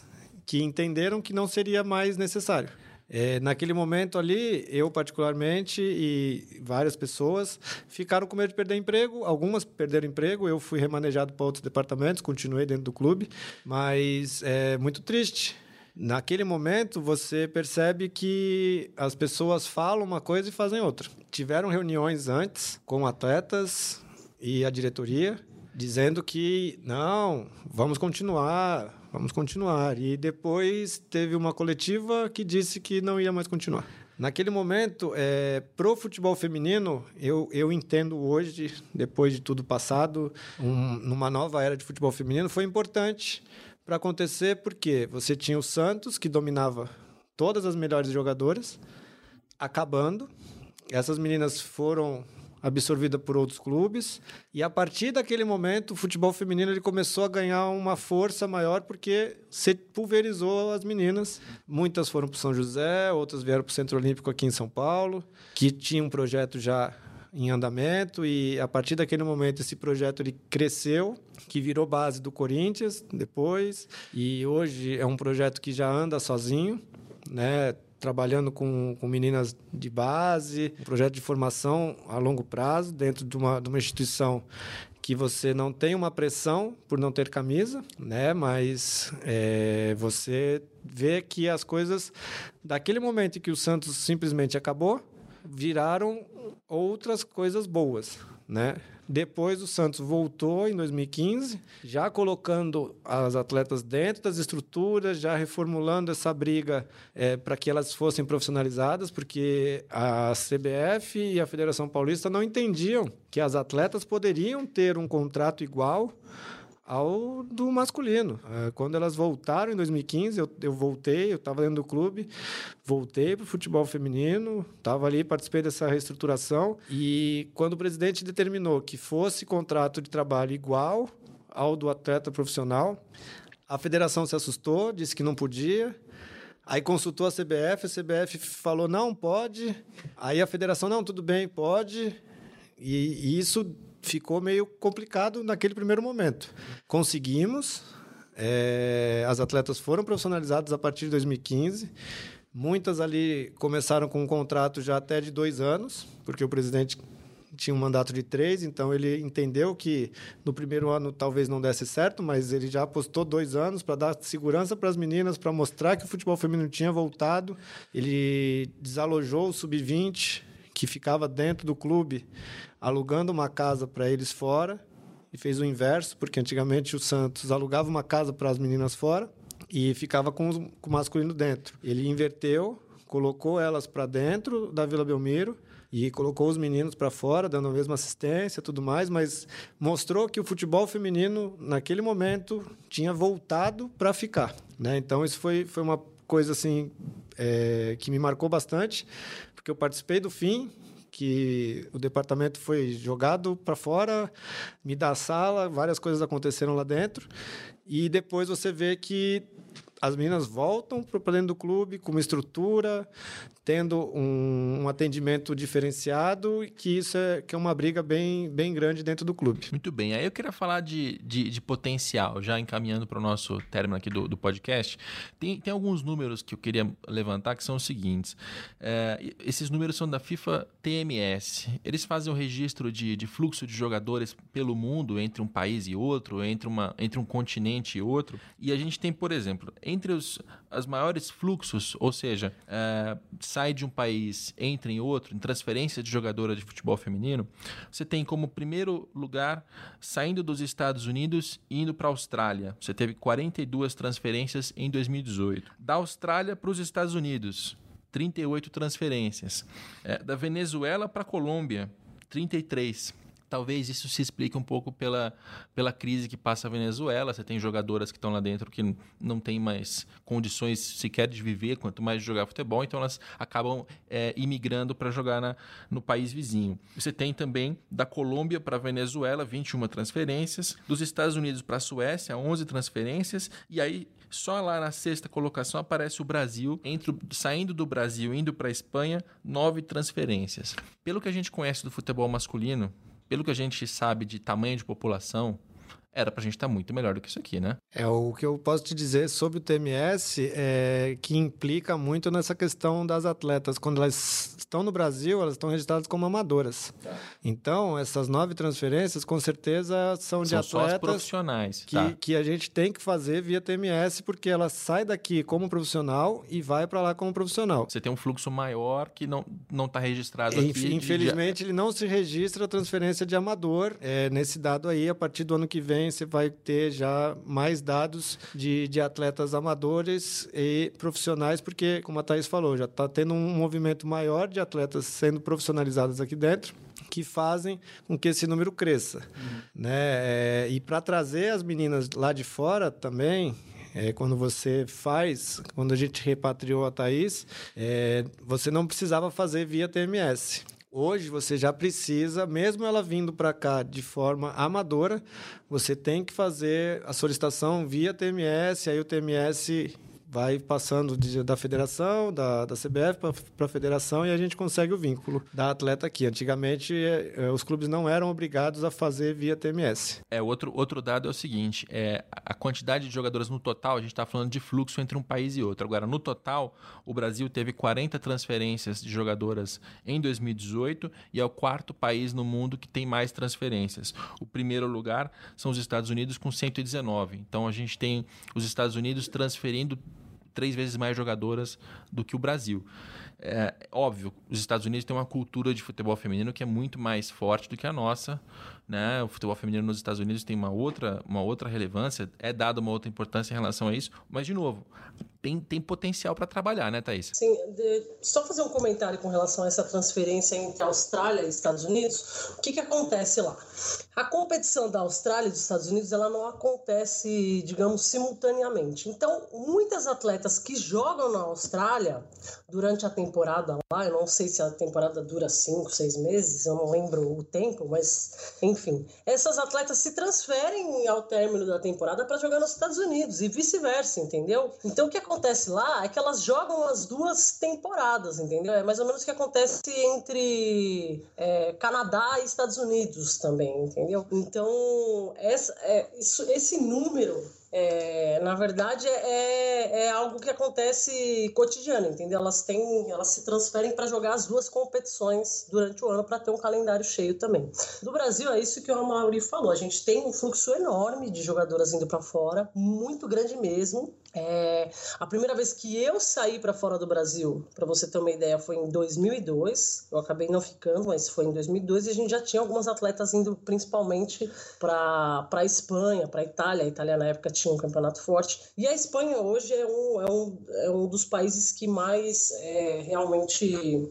que entenderam que não seria mais necessário. É, naquele momento ali, eu particularmente e várias pessoas ficaram com medo de perder emprego. Algumas perderam emprego, eu fui remanejado para outros departamentos, continuei dentro do clube, mas é muito triste. Naquele momento, você percebe que as pessoas falam uma coisa e fazem outra. Tiveram reuniões antes com atletas e a diretoria dizendo que não, vamos continuar, vamos continuar. E depois teve uma coletiva que disse que não ia mais continuar. Naquele momento, é, pro futebol feminino, eu, eu entendo hoje, depois de tudo passado, um, numa nova era de futebol feminino, foi importante para acontecer porque você tinha o Santos, que dominava todas as melhores jogadoras, acabando. Essas meninas foram absorvida por outros clubes. E a partir daquele momento, o futebol feminino ele começou a ganhar uma força maior porque se pulverizou as meninas. Muitas foram para São José, outras vieram para o Centro Olímpico aqui em São Paulo, que tinha um projeto já em andamento e a partir daquele momento esse projeto ele cresceu, que virou base do Corinthians depois e hoje é um projeto que já anda sozinho, né? Trabalhando com, com meninas de base, um projeto de formação a longo prazo dentro de uma, de uma instituição que você não tem uma pressão por não ter camisa, né? Mas é, você vê que as coisas daquele momento em que o Santos simplesmente acabou viraram outras coisas boas, né? Depois o Santos voltou em 2015, já colocando as atletas dentro das estruturas, já reformulando essa briga é, para que elas fossem profissionalizadas, porque a CBF e a Federação Paulista não entendiam que as atletas poderiam ter um contrato igual ao do masculino. É, quando elas voltaram em 2015, eu, eu voltei, eu estava dentro do clube, voltei para o futebol feminino, estava ali, participei dessa reestruturação. E quando o presidente determinou que fosse contrato de trabalho igual ao do atleta profissional, a federação se assustou, disse que não podia. Aí consultou a CBF, a CBF falou não pode. Aí a federação não, tudo bem, pode. E, e isso ficou meio complicado naquele primeiro momento. Conseguimos, é, as atletas foram profissionalizadas a partir de 2015. Muitas ali começaram com um contrato já até de dois anos, porque o presidente tinha um mandato de três, então ele entendeu que no primeiro ano talvez não desse certo, mas ele já apostou dois anos para dar segurança para as meninas, para mostrar que o futebol feminino tinha voltado. Ele desalojou o sub-20, que ficava dentro do clube, alugando uma casa para eles fora e fez o inverso, porque antigamente o Santos alugava uma casa para as meninas fora e ficava com, com o masculino dentro. Ele inverteu, colocou elas para dentro da Vila Belmiro e colocou os meninos para fora, dando a mesma assistência, tudo mais, mas mostrou que o futebol feminino naquele momento tinha voltado para ficar, né? Então isso foi, foi uma coisa assim é, que me marcou bastante, porque eu participei do fim, que o departamento foi jogado para fora, me dá a sala, várias coisas aconteceram lá dentro, e depois você vê que as meninas voltam para dentro do clube com uma estrutura, tendo um, um, atendimento diferenciado, que isso é, que é uma briga bem, bem grande dentro do clube. Muito bem. Aí eu queria falar de, de, de potencial, já encaminhando para o nosso término aqui do, do podcast. Tem, tem alguns números que eu queria levantar que são os seguintes. É, esses números são da FIFA TMS. Eles fazem o registro de, de fluxo de jogadores pelo mundo, entre um país e outro, entre, uma, entre um continente e outro. E a gente tem, por exemplo, entre os as maiores fluxos, ou seja, é, sai de um país, entra em outro, em transferência de jogadora de futebol feminino, você tem como primeiro lugar saindo dos Estados Unidos e indo para a Austrália. Você teve 42 transferências em 2018. Da Austrália para os Estados Unidos, 38 transferências. É, da Venezuela para a Colômbia, 33 talvez isso se explique um pouco pela, pela crise que passa a Venezuela. Você tem jogadoras que estão lá dentro que não têm mais condições sequer de viver, quanto mais de jogar futebol, então elas acabam é, imigrando para jogar na, no país vizinho. Você tem também da Colômbia para a Venezuela, 21 transferências, dos Estados Unidos para a Suécia, 11 transferências, e aí só lá na sexta colocação aparece o Brasil, entre, saindo do Brasil indo para a Espanha, nove transferências. Pelo que a gente conhece do futebol masculino, pelo que a gente sabe de tamanho de população, era para a gente estar tá muito melhor do que isso aqui, né? É, o que eu posso te dizer sobre o TMS é que implica muito nessa questão das atletas. Quando elas estão no Brasil, elas estão registradas como amadoras. Tá. Então, essas nove transferências, com certeza, são, são de atletas profissionais. Que, tá. que a gente tem que fazer via TMS, porque ela sai daqui como profissional e vai para lá como profissional. Você tem um fluxo maior que não está registrado Inf, aqui. Infelizmente, de... ele não se registra a transferência de amador. É, nesse dado aí, a partir do ano que vem, você vai ter já mais dados de, de atletas amadores e profissionais, porque, como a Thaís falou, já está tendo um movimento maior de atletas sendo profissionalizados aqui dentro que fazem com que esse número cresça. Uhum. Né? É, e para trazer as meninas lá de fora também, é, quando você faz, quando a gente repatriou a Thaís, é, você não precisava fazer via TMS. Hoje você já precisa, mesmo ela vindo para cá de forma amadora, você tem que fazer a solicitação via TMS, aí o TMS vai passando de, da federação, da, da CBF para a federação e a gente consegue o vínculo da atleta aqui. Antigamente, é, é, os clubes não eram obrigados a fazer via TMS. É, outro, outro dado é o seguinte, é, a quantidade de jogadores no total, a gente está falando de fluxo entre um país e outro. Agora, no total, o Brasil teve 40 transferências de jogadoras em 2018 e é o quarto país no mundo que tem mais transferências. O primeiro lugar são os Estados Unidos com 119. Então, a gente tem os Estados Unidos transferindo três vezes mais jogadoras do que o Brasil. É, óbvio, os Estados Unidos têm uma cultura de futebol feminino que é muito mais forte do que a nossa. Né? O futebol feminino nos Estados Unidos tem uma outra, uma outra relevância, é dada uma outra importância em relação a isso. Mas, de novo, tem, tem potencial para trabalhar, né, Thaís? Sim, de, só fazer um comentário com relação a essa transferência entre Austrália e Estados Unidos. O que, que acontece lá? A competição da Austrália e dos Estados Unidos ela não acontece, digamos, simultaneamente. Então, muitas atletas que jogam na Austrália durante a temporada lá, eu não sei se a temporada dura cinco, seis meses, eu não lembro o tempo, mas enfim, essas atletas se transferem ao término da temporada para jogar nos Estados Unidos e vice-versa, entendeu? Então, o que acontece lá é que elas jogam as duas temporadas, entendeu? É mais ou menos o que acontece entre é, Canadá e Estados Unidos também, entendeu? Então, essa, é, isso, esse número é, na verdade, é, é algo que acontece cotidiano, entendeu? Elas têm, elas se transferem para jogar as duas competições durante o ano para ter um calendário cheio também. No Brasil, é isso que o Amauri falou. A gente tem um fluxo enorme de jogadoras indo para fora, muito grande mesmo. É, a primeira vez que eu saí para fora do Brasil, para você ter uma ideia, foi em 2002. Eu acabei não ficando, mas foi em 2002 e a gente já tinha algumas atletas indo principalmente para a Espanha, para Itália. A Itália na época tinha um campeonato forte. E a Espanha hoje é um, é um, é um dos países que mais é, realmente.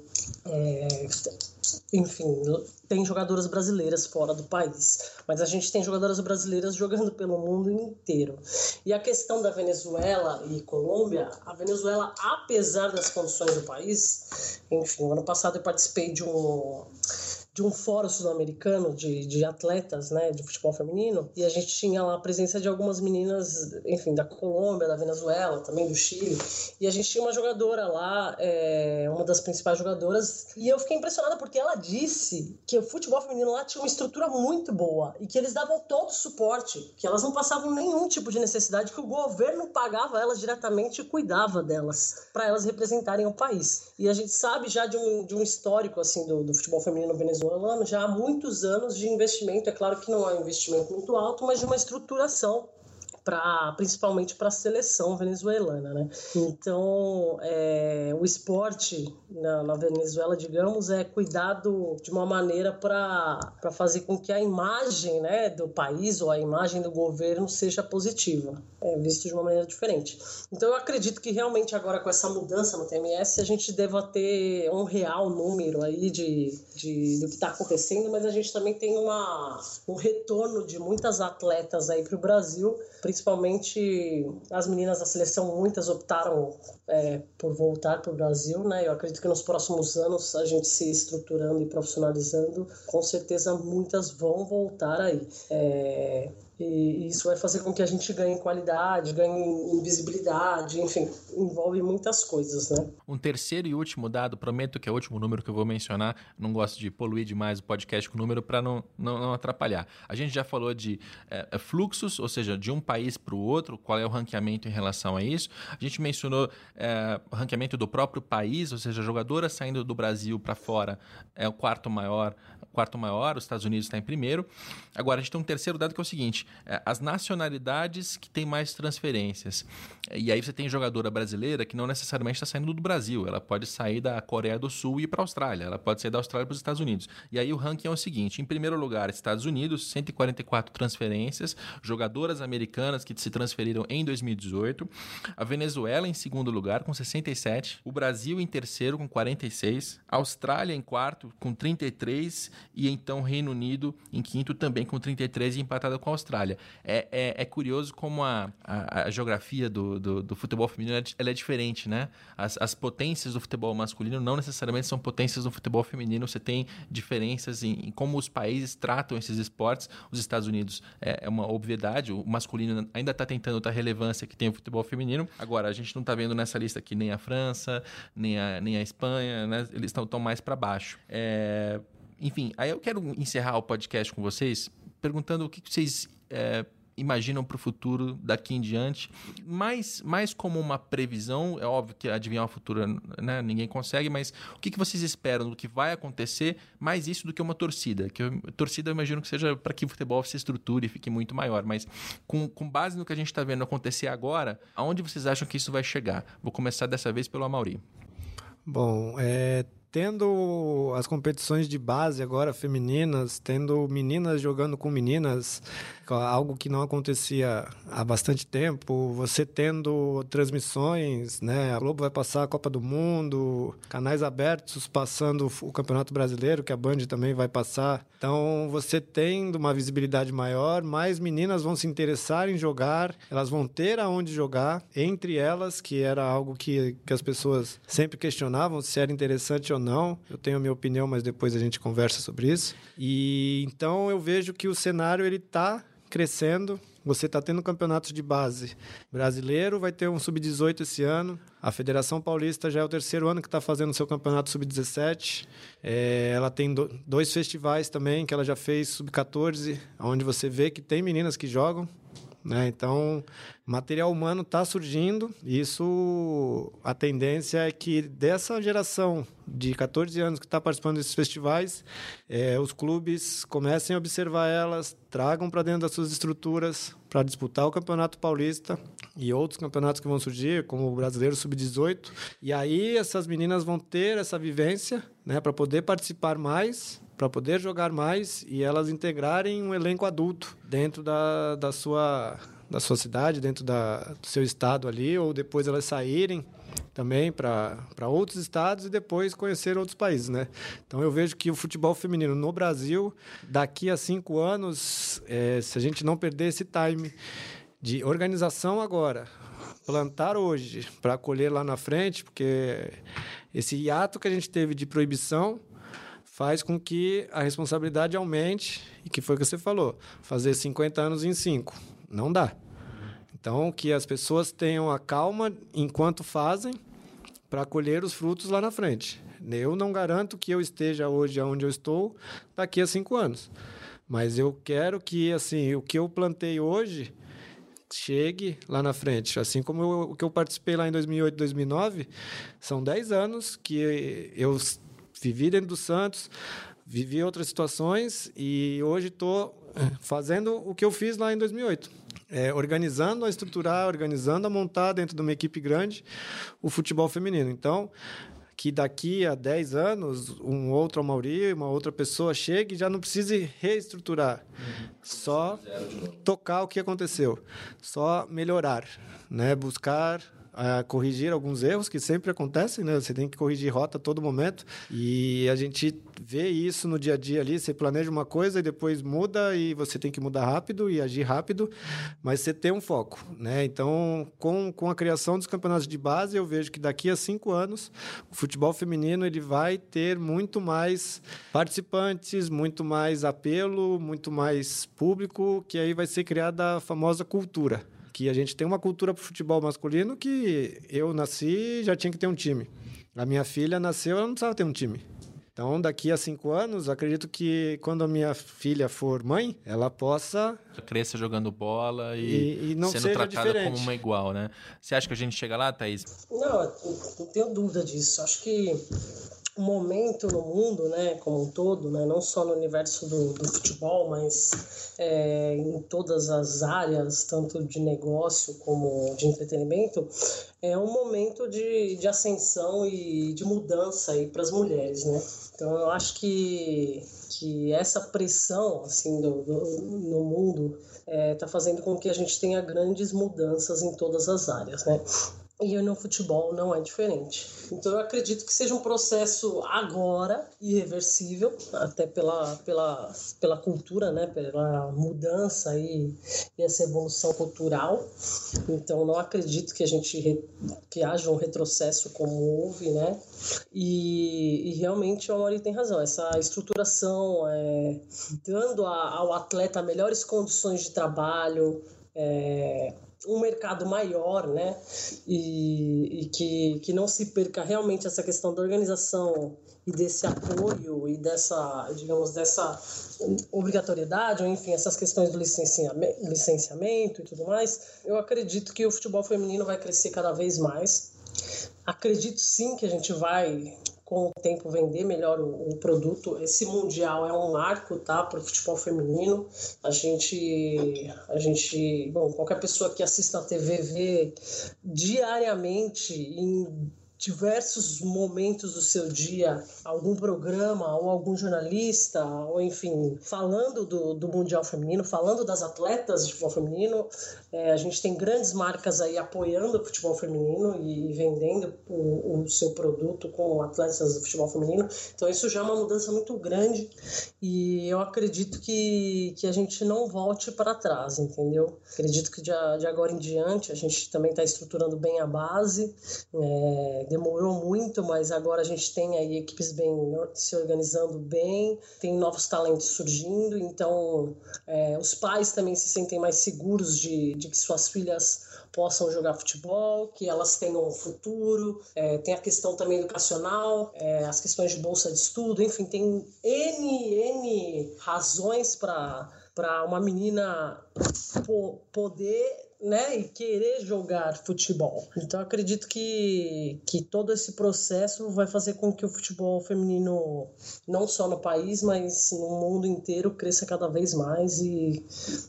Enfim, tem jogadoras brasileiras fora do país, mas a gente tem jogadoras brasileiras jogando pelo mundo inteiro. E a questão da Venezuela e Colômbia, a Venezuela, apesar das condições do país, enfim, ano passado eu participei de um de um fórum sul-americano de, de atletas, né, de futebol feminino, e a gente tinha lá a presença de algumas meninas, enfim, da Colômbia, da Venezuela, também do Chile, e a gente tinha uma jogadora lá, é, uma das principais jogadoras, e eu fiquei impressionada porque ela disse que o futebol feminino lá tinha uma estrutura muito boa e que eles davam todo o suporte, que elas não passavam nenhum tipo de necessidade, que o governo pagava elas diretamente e cuidava delas, para elas representarem o país. E a gente sabe já de um, de um histórico assim do, do futebol feminino venezuelano venezuelano já há muitos anos de investimento. É claro que não é um investimento muito alto, mas de uma estruturação para principalmente para a seleção venezuelana, né? Então, é, o esporte na, na, Venezuela, digamos, é cuidado de uma maneira para fazer com que a imagem né, do país ou a imagem do governo seja positiva, é visto de uma maneira diferente. Então, eu acredito que realmente agora com essa mudança no TMS a gente deva ter um real número aí de, de do que está acontecendo, mas a gente também tem uma, um retorno de muitas atletas aí para o Brasil, principalmente as meninas da seleção, muitas optaram é, por voltar para o Brasil, né? Eu acredito que nos próximos anos, a gente se estruturando e profissionalizando, com certeza muitas vão voltar aí. É, e isso vai fazer com que a gente ganhe qualidade, ganhe visibilidade, enfim, envolve muitas coisas, né? Um terceiro e último dado, prometo que é o último número que eu vou mencionar, não gosto de poluir demais o podcast com o número para não, não, não, atrapalhar. A gente já falou de é, fluxos, ou seja, de um país para o outro, qual é o ranqueamento em relação a isso. A gente mencionou é, ranqueamento do próprio país, ou seja, jogadoras saindo do Brasil para fora é o quarto maior, quarto maior, os Estados Unidos está em primeiro. Agora, a gente tem um terceiro dado que é o seguinte: é, as nacionalidades que têm mais transferências. E aí você tem jogadora brasileira que não necessariamente está saindo do Brasil. Ela pode sair da Coreia do Sul e ir para a Austrália. Ela pode sair da Austrália para os Estados Unidos. E aí o ranking é o seguinte: em primeiro lugar, Estados Unidos, 144 transferências, jogadoras americanas que se transferiram em 2018. A Venezuela em segundo lugar, com 67. O Brasil em terceiro, com 46. A Austrália em quarto, com 33. E então Reino Unido em quinto, também com 33 e empatada com a Austrália. É, é, é curioso como a, a, a geografia do, do, do, futebol feminino é, ela é diferente, né? As, as potências do futebol masculino não necessariamente são potências do futebol feminino. Você tem diferenças em, em como os países tratam esses esportes. Os Estados Unidos é, é uma obviedade, o masculino ainda está tentando dar relevância que tem o futebol feminino. Agora, a gente não está vendo nessa lista aqui nem a França, nem a, nem a Espanha, né? Eles estão mais para baixo. É, enfim, aí eu quero encerrar o podcast com vocês perguntando o que vocês é, imaginam para o futuro daqui em diante, mais, mais como uma previsão, é óbvio que adivinhar o futuro né, ninguém consegue, mas o que, vocês esperam do que vai acontecer, mais isso do que uma torcida, que a torcida eu imagino que seja para que o futebol se estruture e fique muito maior, mas com, com base no que a gente está vendo acontecer agora, aonde vocês acham que isso vai chegar? Vou começar dessa vez pelo Amauri. Bom, é, tendo as competições de base agora femininas, tendo meninas jogando com meninas, algo que não acontecia há bastante tempo, você tendo transmissões, né? A Globo vai passar a Copa do Mundo, canais abertos passando o Campeonato Brasileiro, que a Band também vai passar. Então, você tendo uma visibilidade maior, mais meninas vão se interessar em jogar, elas vão ter aonde jogar, entre elas, que era algo que, que as pessoas sempre questionavam se era interessante ou não. Eu tenho a minha opinião, mas depois a gente conversa sobre isso. E então eu vejo que o cenário ele está crescendo. Você está tendo campeonatos de base brasileiro, vai ter um sub-18 esse ano. A Federação Paulista já é o terceiro ano que está fazendo seu campeonato sub-17. É, ela tem do, dois festivais também que ela já fez sub-14, onde você vê que tem meninas que jogam. Né? Então, material humano está surgindo. Isso, a tendência é que dessa geração de 14 anos que está participando desses festivais, é, os clubes comecem a observar elas, tragam para dentro das suas estruturas para disputar o Campeonato Paulista e outros campeonatos que vão surgir, como o Brasileiro Sub-18. E aí essas meninas vão ter essa vivência né, para poder participar mais para poder jogar mais e elas integrarem um elenco adulto dentro da, da, sua, da sua cidade, dentro da, do seu estado ali, ou depois elas saírem também para outros estados e depois conhecer outros países, né? Então eu vejo que o futebol feminino no Brasil, daqui a cinco anos, é, se a gente não perder esse time de organização agora, plantar hoje para colher lá na frente, porque esse hiato que a gente teve de proibição faz com que a responsabilidade aumente e que foi o que você falou, fazer 50 anos em 5. Não dá. Então, que as pessoas tenham a calma enquanto fazem para colher os frutos lá na frente. Eu não garanto que eu esteja hoje onde eu estou daqui a cinco anos. Mas eu quero que assim o que eu plantei hoje chegue lá na frente. Assim como o que eu participei lá em 2008, 2009, são 10 anos que eu vivi dentro do Santos, vivi outras situações e hoje estou eh, fazendo o que eu fiz lá em 2008. é, organizando a estruturar, organizando a montar dentro de uma equipe grande o futebol feminino. Então, que daqui a 10 anos um outro Mauri, uma outra pessoa chegue e já não precise reestruturar. Uhum. Só tocar o que aconteceu. Só melhorar, né? Buscar corrigir alguns erros que sempre acontecem, né? Você tem que corrigir rota a todo momento e a gente vê isso no dia a dia ali. Você planeja uma coisa e depois muda e você tem que mudar rápido e agir rápido, mas você tem um foco, né? Então, com, com a criação dos campeonatos de base, eu vejo que daqui a cinco anos o futebol feminino ele vai ter muito mais participantes, muito mais apelo, muito mais público, que aí vai ser criada a famosa cultura que a gente tem uma cultura para o futebol masculino que eu nasci já tinha que ter um time. A minha filha nasceu, ela não precisava ter um time. Então, daqui a cinco anos, acredito que quando a minha filha for mãe, ela possa. Cresça jogando bola e, e, e não sendo tratada diferente. como uma igual, né? Você acha que a gente chega lá, Thaís? Não, não tenho dúvida disso. Acho que momento no mundo, né, como um todo, né, não só no universo do, do futebol, mas é, em todas as áreas, tanto de negócio como de entretenimento, é um momento de, de ascensão e de mudança para as mulheres, né? Então eu acho que, que essa pressão assim do, do no mundo está é, tá fazendo com que a gente tenha grandes mudanças em todas as áreas, né? E no futebol não é diferente. Então eu acredito que seja um processo agora irreversível, até pela, pela, pela cultura, né? pela mudança e, e essa evolução cultural. Então não acredito que a gente que haja um retrocesso como houve, né? E, e realmente o Amori tem razão. Essa estruturação, é, dando a, ao atleta melhores condições de trabalho, é, um mercado maior, né? E, e, que, que não se perca realmente essa questão da organização e desse apoio e dessa, digamos, dessa obrigatoriedade, ou enfim, essas questões do licenciamento, licenciamento e tudo mais, eu acredito que o futebol feminino vai crescer cada vez mais. Acredito sim que a gente vai com o tempo vender melhor o, o, produto. Esse mundial é um marco, tá, para o futebol feminino. A gente, a gente, bom, qualquer pessoa que assista a TV vê diariamente em diversos momentos do seu dia algum programa ou algum jornalista, ou enfim, falando do, do Mundial Feminino, falando das atletas de futebol feminino. É, a gente tem grandes marcas aí apoiando o futebol feminino e vendendo o, o seu produto com atletas do futebol feminino. Então isso já é uma mudança muito grande e eu acredito que, que a gente não volte para trás, entendeu? Acredito que de, de agora em diante a gente também está estruturando bem a base. É, demorou muito, mas agora a gente tem aí equipes bem se organizando bem, tem novos talentos surgindo, então é, os pais também se sentem mais seguros de, de que suas filhas possam jogar futebol, que elas tenham um futuro. É, tem a questão também educacional, é, as questões de bolsa de estudo, enfim, tem N, N razões para uma menina poder né, e querer jogar futebol. Então acredito que, que todo esse processo vai fazer com que o futebol feminino, não só no país, mas no mundo inteiro, cresça cada vez mais e,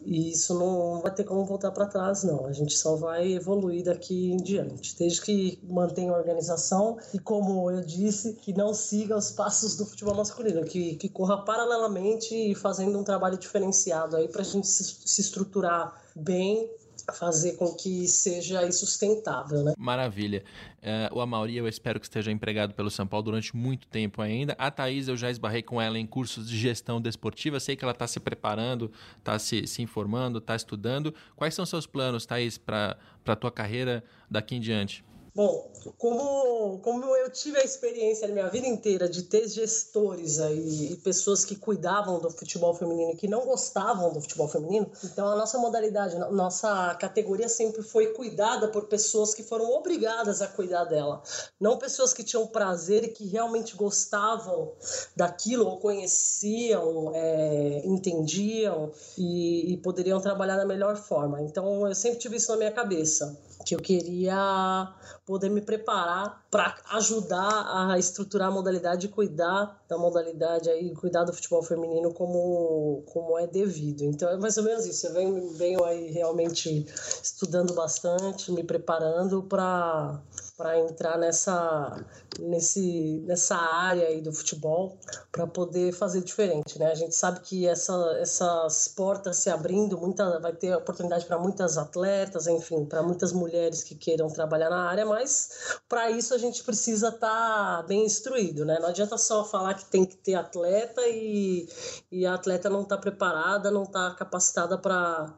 e isso não vai ter como voltar para trás, não. A gente só vai evoluir daqui em diante, desde que mantenha a organização e, como eu disse, que não siga os passos do futebol masculino, que, que corra paralelamente e fazendo um trabalho diferenciado aí para a gente se, se estruturar bem fazer com que seja sustentável, né? Maravilha. Uh, o Amauri, eu espero que esteja empregado pelo São Paulo durante muito tempo ainda. A Thaís, eu já esbarrei com ela em cursos de gestão desportiva. Sei que ela está se preparando, está se, se informando, está estudando. Quais são seus planos, Thaís, para a tua carreira daqui em diante? Bom, como, como eu tive a experiência na minha vida inteira de ter gestores aí e pessoas que cuidavam do futebol feminino e que não gostavam do futebol feminino, então a nossa modalidade, nossa categoria sempre foi cuidada por pessoas que foram obrigadas a cuidar dela, não pessoas que tinham prazer e que realmente gostavam daquilo ou conheciam, é, entendiam e, e poderiam trabalhar da melhor forma. Então eu sempre tive isso na minha cabeça que eu queria poder me preparar para ajudar a estruturar a modalidade e cuidar da modalidade aí, cuidar do futebol feminino como, como é devido. Então é mais ou menos isso. Eu venho, venho aí realmente estudando bastante, me preparando para para entrar nessa, nesse, nessa área aí do futebol para poder fazer diferente, né? A gente sabe que essa, essas portas se abrindo, muita, vai ter oportunidade para muitas atletas, enfim, para muitas mulheres que queiram trabalhar na área, mas para isso a gente precisa estar tá bem instruído, né? Não adianta só falar que tem que ter atleta e, e a atleta não está preparada, não está capacitada para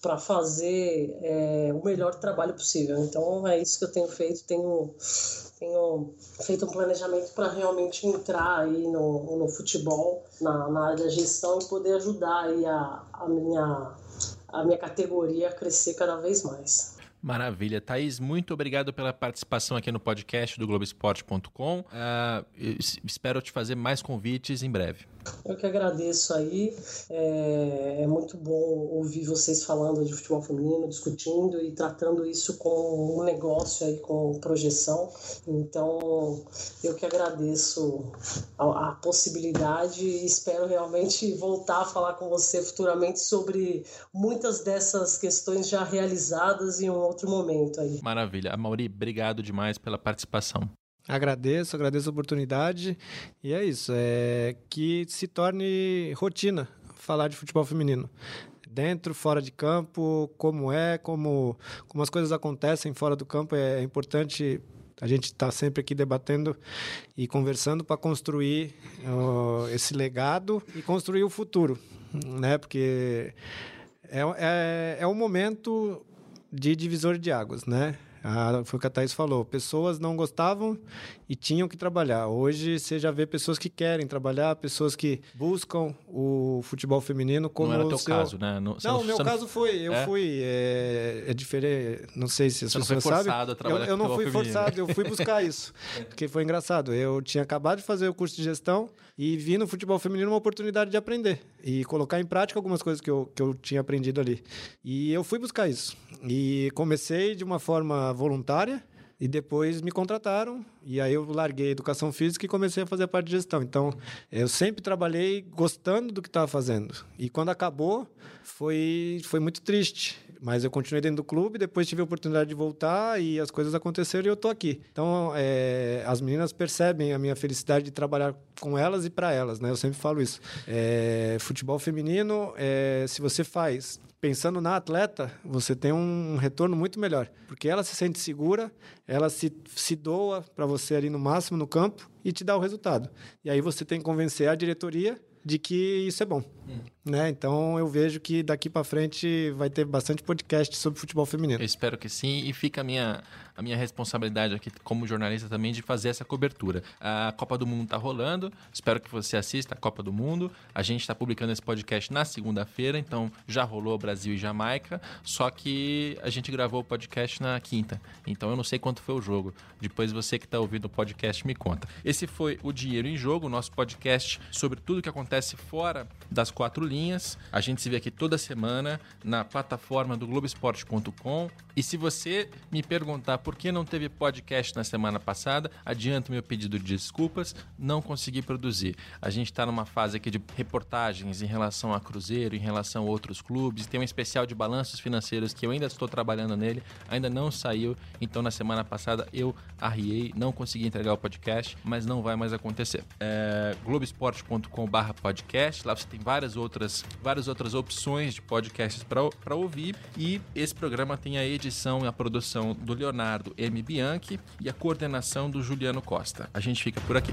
para fazer é, o melhor trabalho possível. Então é isso que eu tenho feito, tenho, tenho feito um planejamento para realmente entrar aí no, no futebol, na, na área da gestão e poder ajudar aí a, a, minha, a minha categoria a crescer cada vez mais. Maravilha. Thaís, muito obrigado pela participação aqui no podcast do Globoesporte.com. Uh, espero te fazer mais convites em breve. Eu que agradeço aí. É, é, muito bom ouvir vocês falando de futebol feminino, discutindo e tratando isso com um negócio aí, com projeção. Então, eu que agradeço a, a possibilidade e espero realmente voltar a falar com você futuramente sobre muitas dessas questões já realizadas em um outro momento aí. Maravilha. Mauri, obrigado demais pela participação. Agradeço, agradeço a oportunidade. E é isso, é que se torne rotina falar de futebol feminino. Dentro, fora de campo, como é, como, como as coisas acontecem fora do campo, é importante a gente estar tá sempre aqui debatendo e conversando para construir uh, esse legado e construir o futuro, né? Porque é, é, é um momento de divisor de águas, né? Ah, foi o que a Thaís falou. Pessoas não gostavam e tinham que trabalhar. Hoje você já vê pessoas que querem trabalhar, pessoas que buscam o futebol feminino como. Não era teu seu... caso, né? Não, não, meu caso não... foi. Eu é? fui. É, é, diferente. Não sei se as você pessoas sabem. Eu, eu não fui feminino. forçado, eu fui buscar isso. porque foi engraçado. Eu tinha acabado de fazer o curso de gestão e vi no futebol feminino uma oportunidade de aprender e colocar em prática algumas coisas que eu, que eu tinha aprendido ali. E eu fui buscar isso. E comecei de uma forma voluntária e depois me contrataram e aí eu larguei educação física e comecei a fazer a parte de gestão. Então, eu sempre trabalhei gostando do que estava fazendo. E quando acabou, foi foi muito triste. Mas eu continuei dentro do clube, depois tive a oportunidade de voltar e as coisas aconteceram e eu estou aqui. Então, é, as meninas percebem a minha felicidade de trabalhar com elas e para elas, né? Eu sempre falo isso. É, futebol feminino, é, se você faz pensando na atleta, você tem um retorno muito melhor. Porque ela se sente segura, ela se, se doa para você ali no máximo no campo e te dá o resultado. E aí você tem que convencer a diretoria de que isso é bom. Hum. Né? Então eu vejo que daqui para frente vai ter bastante podcast sobre futebol feminino. Eu espero que sim e fica a minha, a minha responsabilidade aqui como jornalista também de fazer essa cobertura. A Copa do Mundo está rolando, espero que você assista a Copa do Mundo. A gente está publicando esse podcast na segunda-feira, então já rolou Brasil e Jamaica, só que a gente gravou o podcast na quinta, então eu não sei quanto foi o jogo. Depois você que está ouvindo o podcast me conta. Esse foi o Dinheiro em Jogo, nosso podcast sobre tudo que acontece fora das quatro linhas. A gente se vê aqui toda semana na plataforma do Globoesporte.com. E se você me perguntar por que não teve podcast na semana passada, adianto meu pedido de desculpas, não consegui produzir. A gente está numa fase aqui de reportagens em relação a Cruzeiro, em relação a outros clubes. Tem um especial de balanços financeiros que eu ainda estou trabalhando nele, ainda não saiu. Então na semana passada eu arriei, não consegui entregar o podcast, mas não vai mais acontecer. É, Globoesporte.com/podcast. Lá você tem várias outras, várias outras opções de podcasts para ouvir. E esse programa tem a edição e a produção do Leonardo M. Bianchi e a coordenação do Juliano Costa. A gente fica por aqui.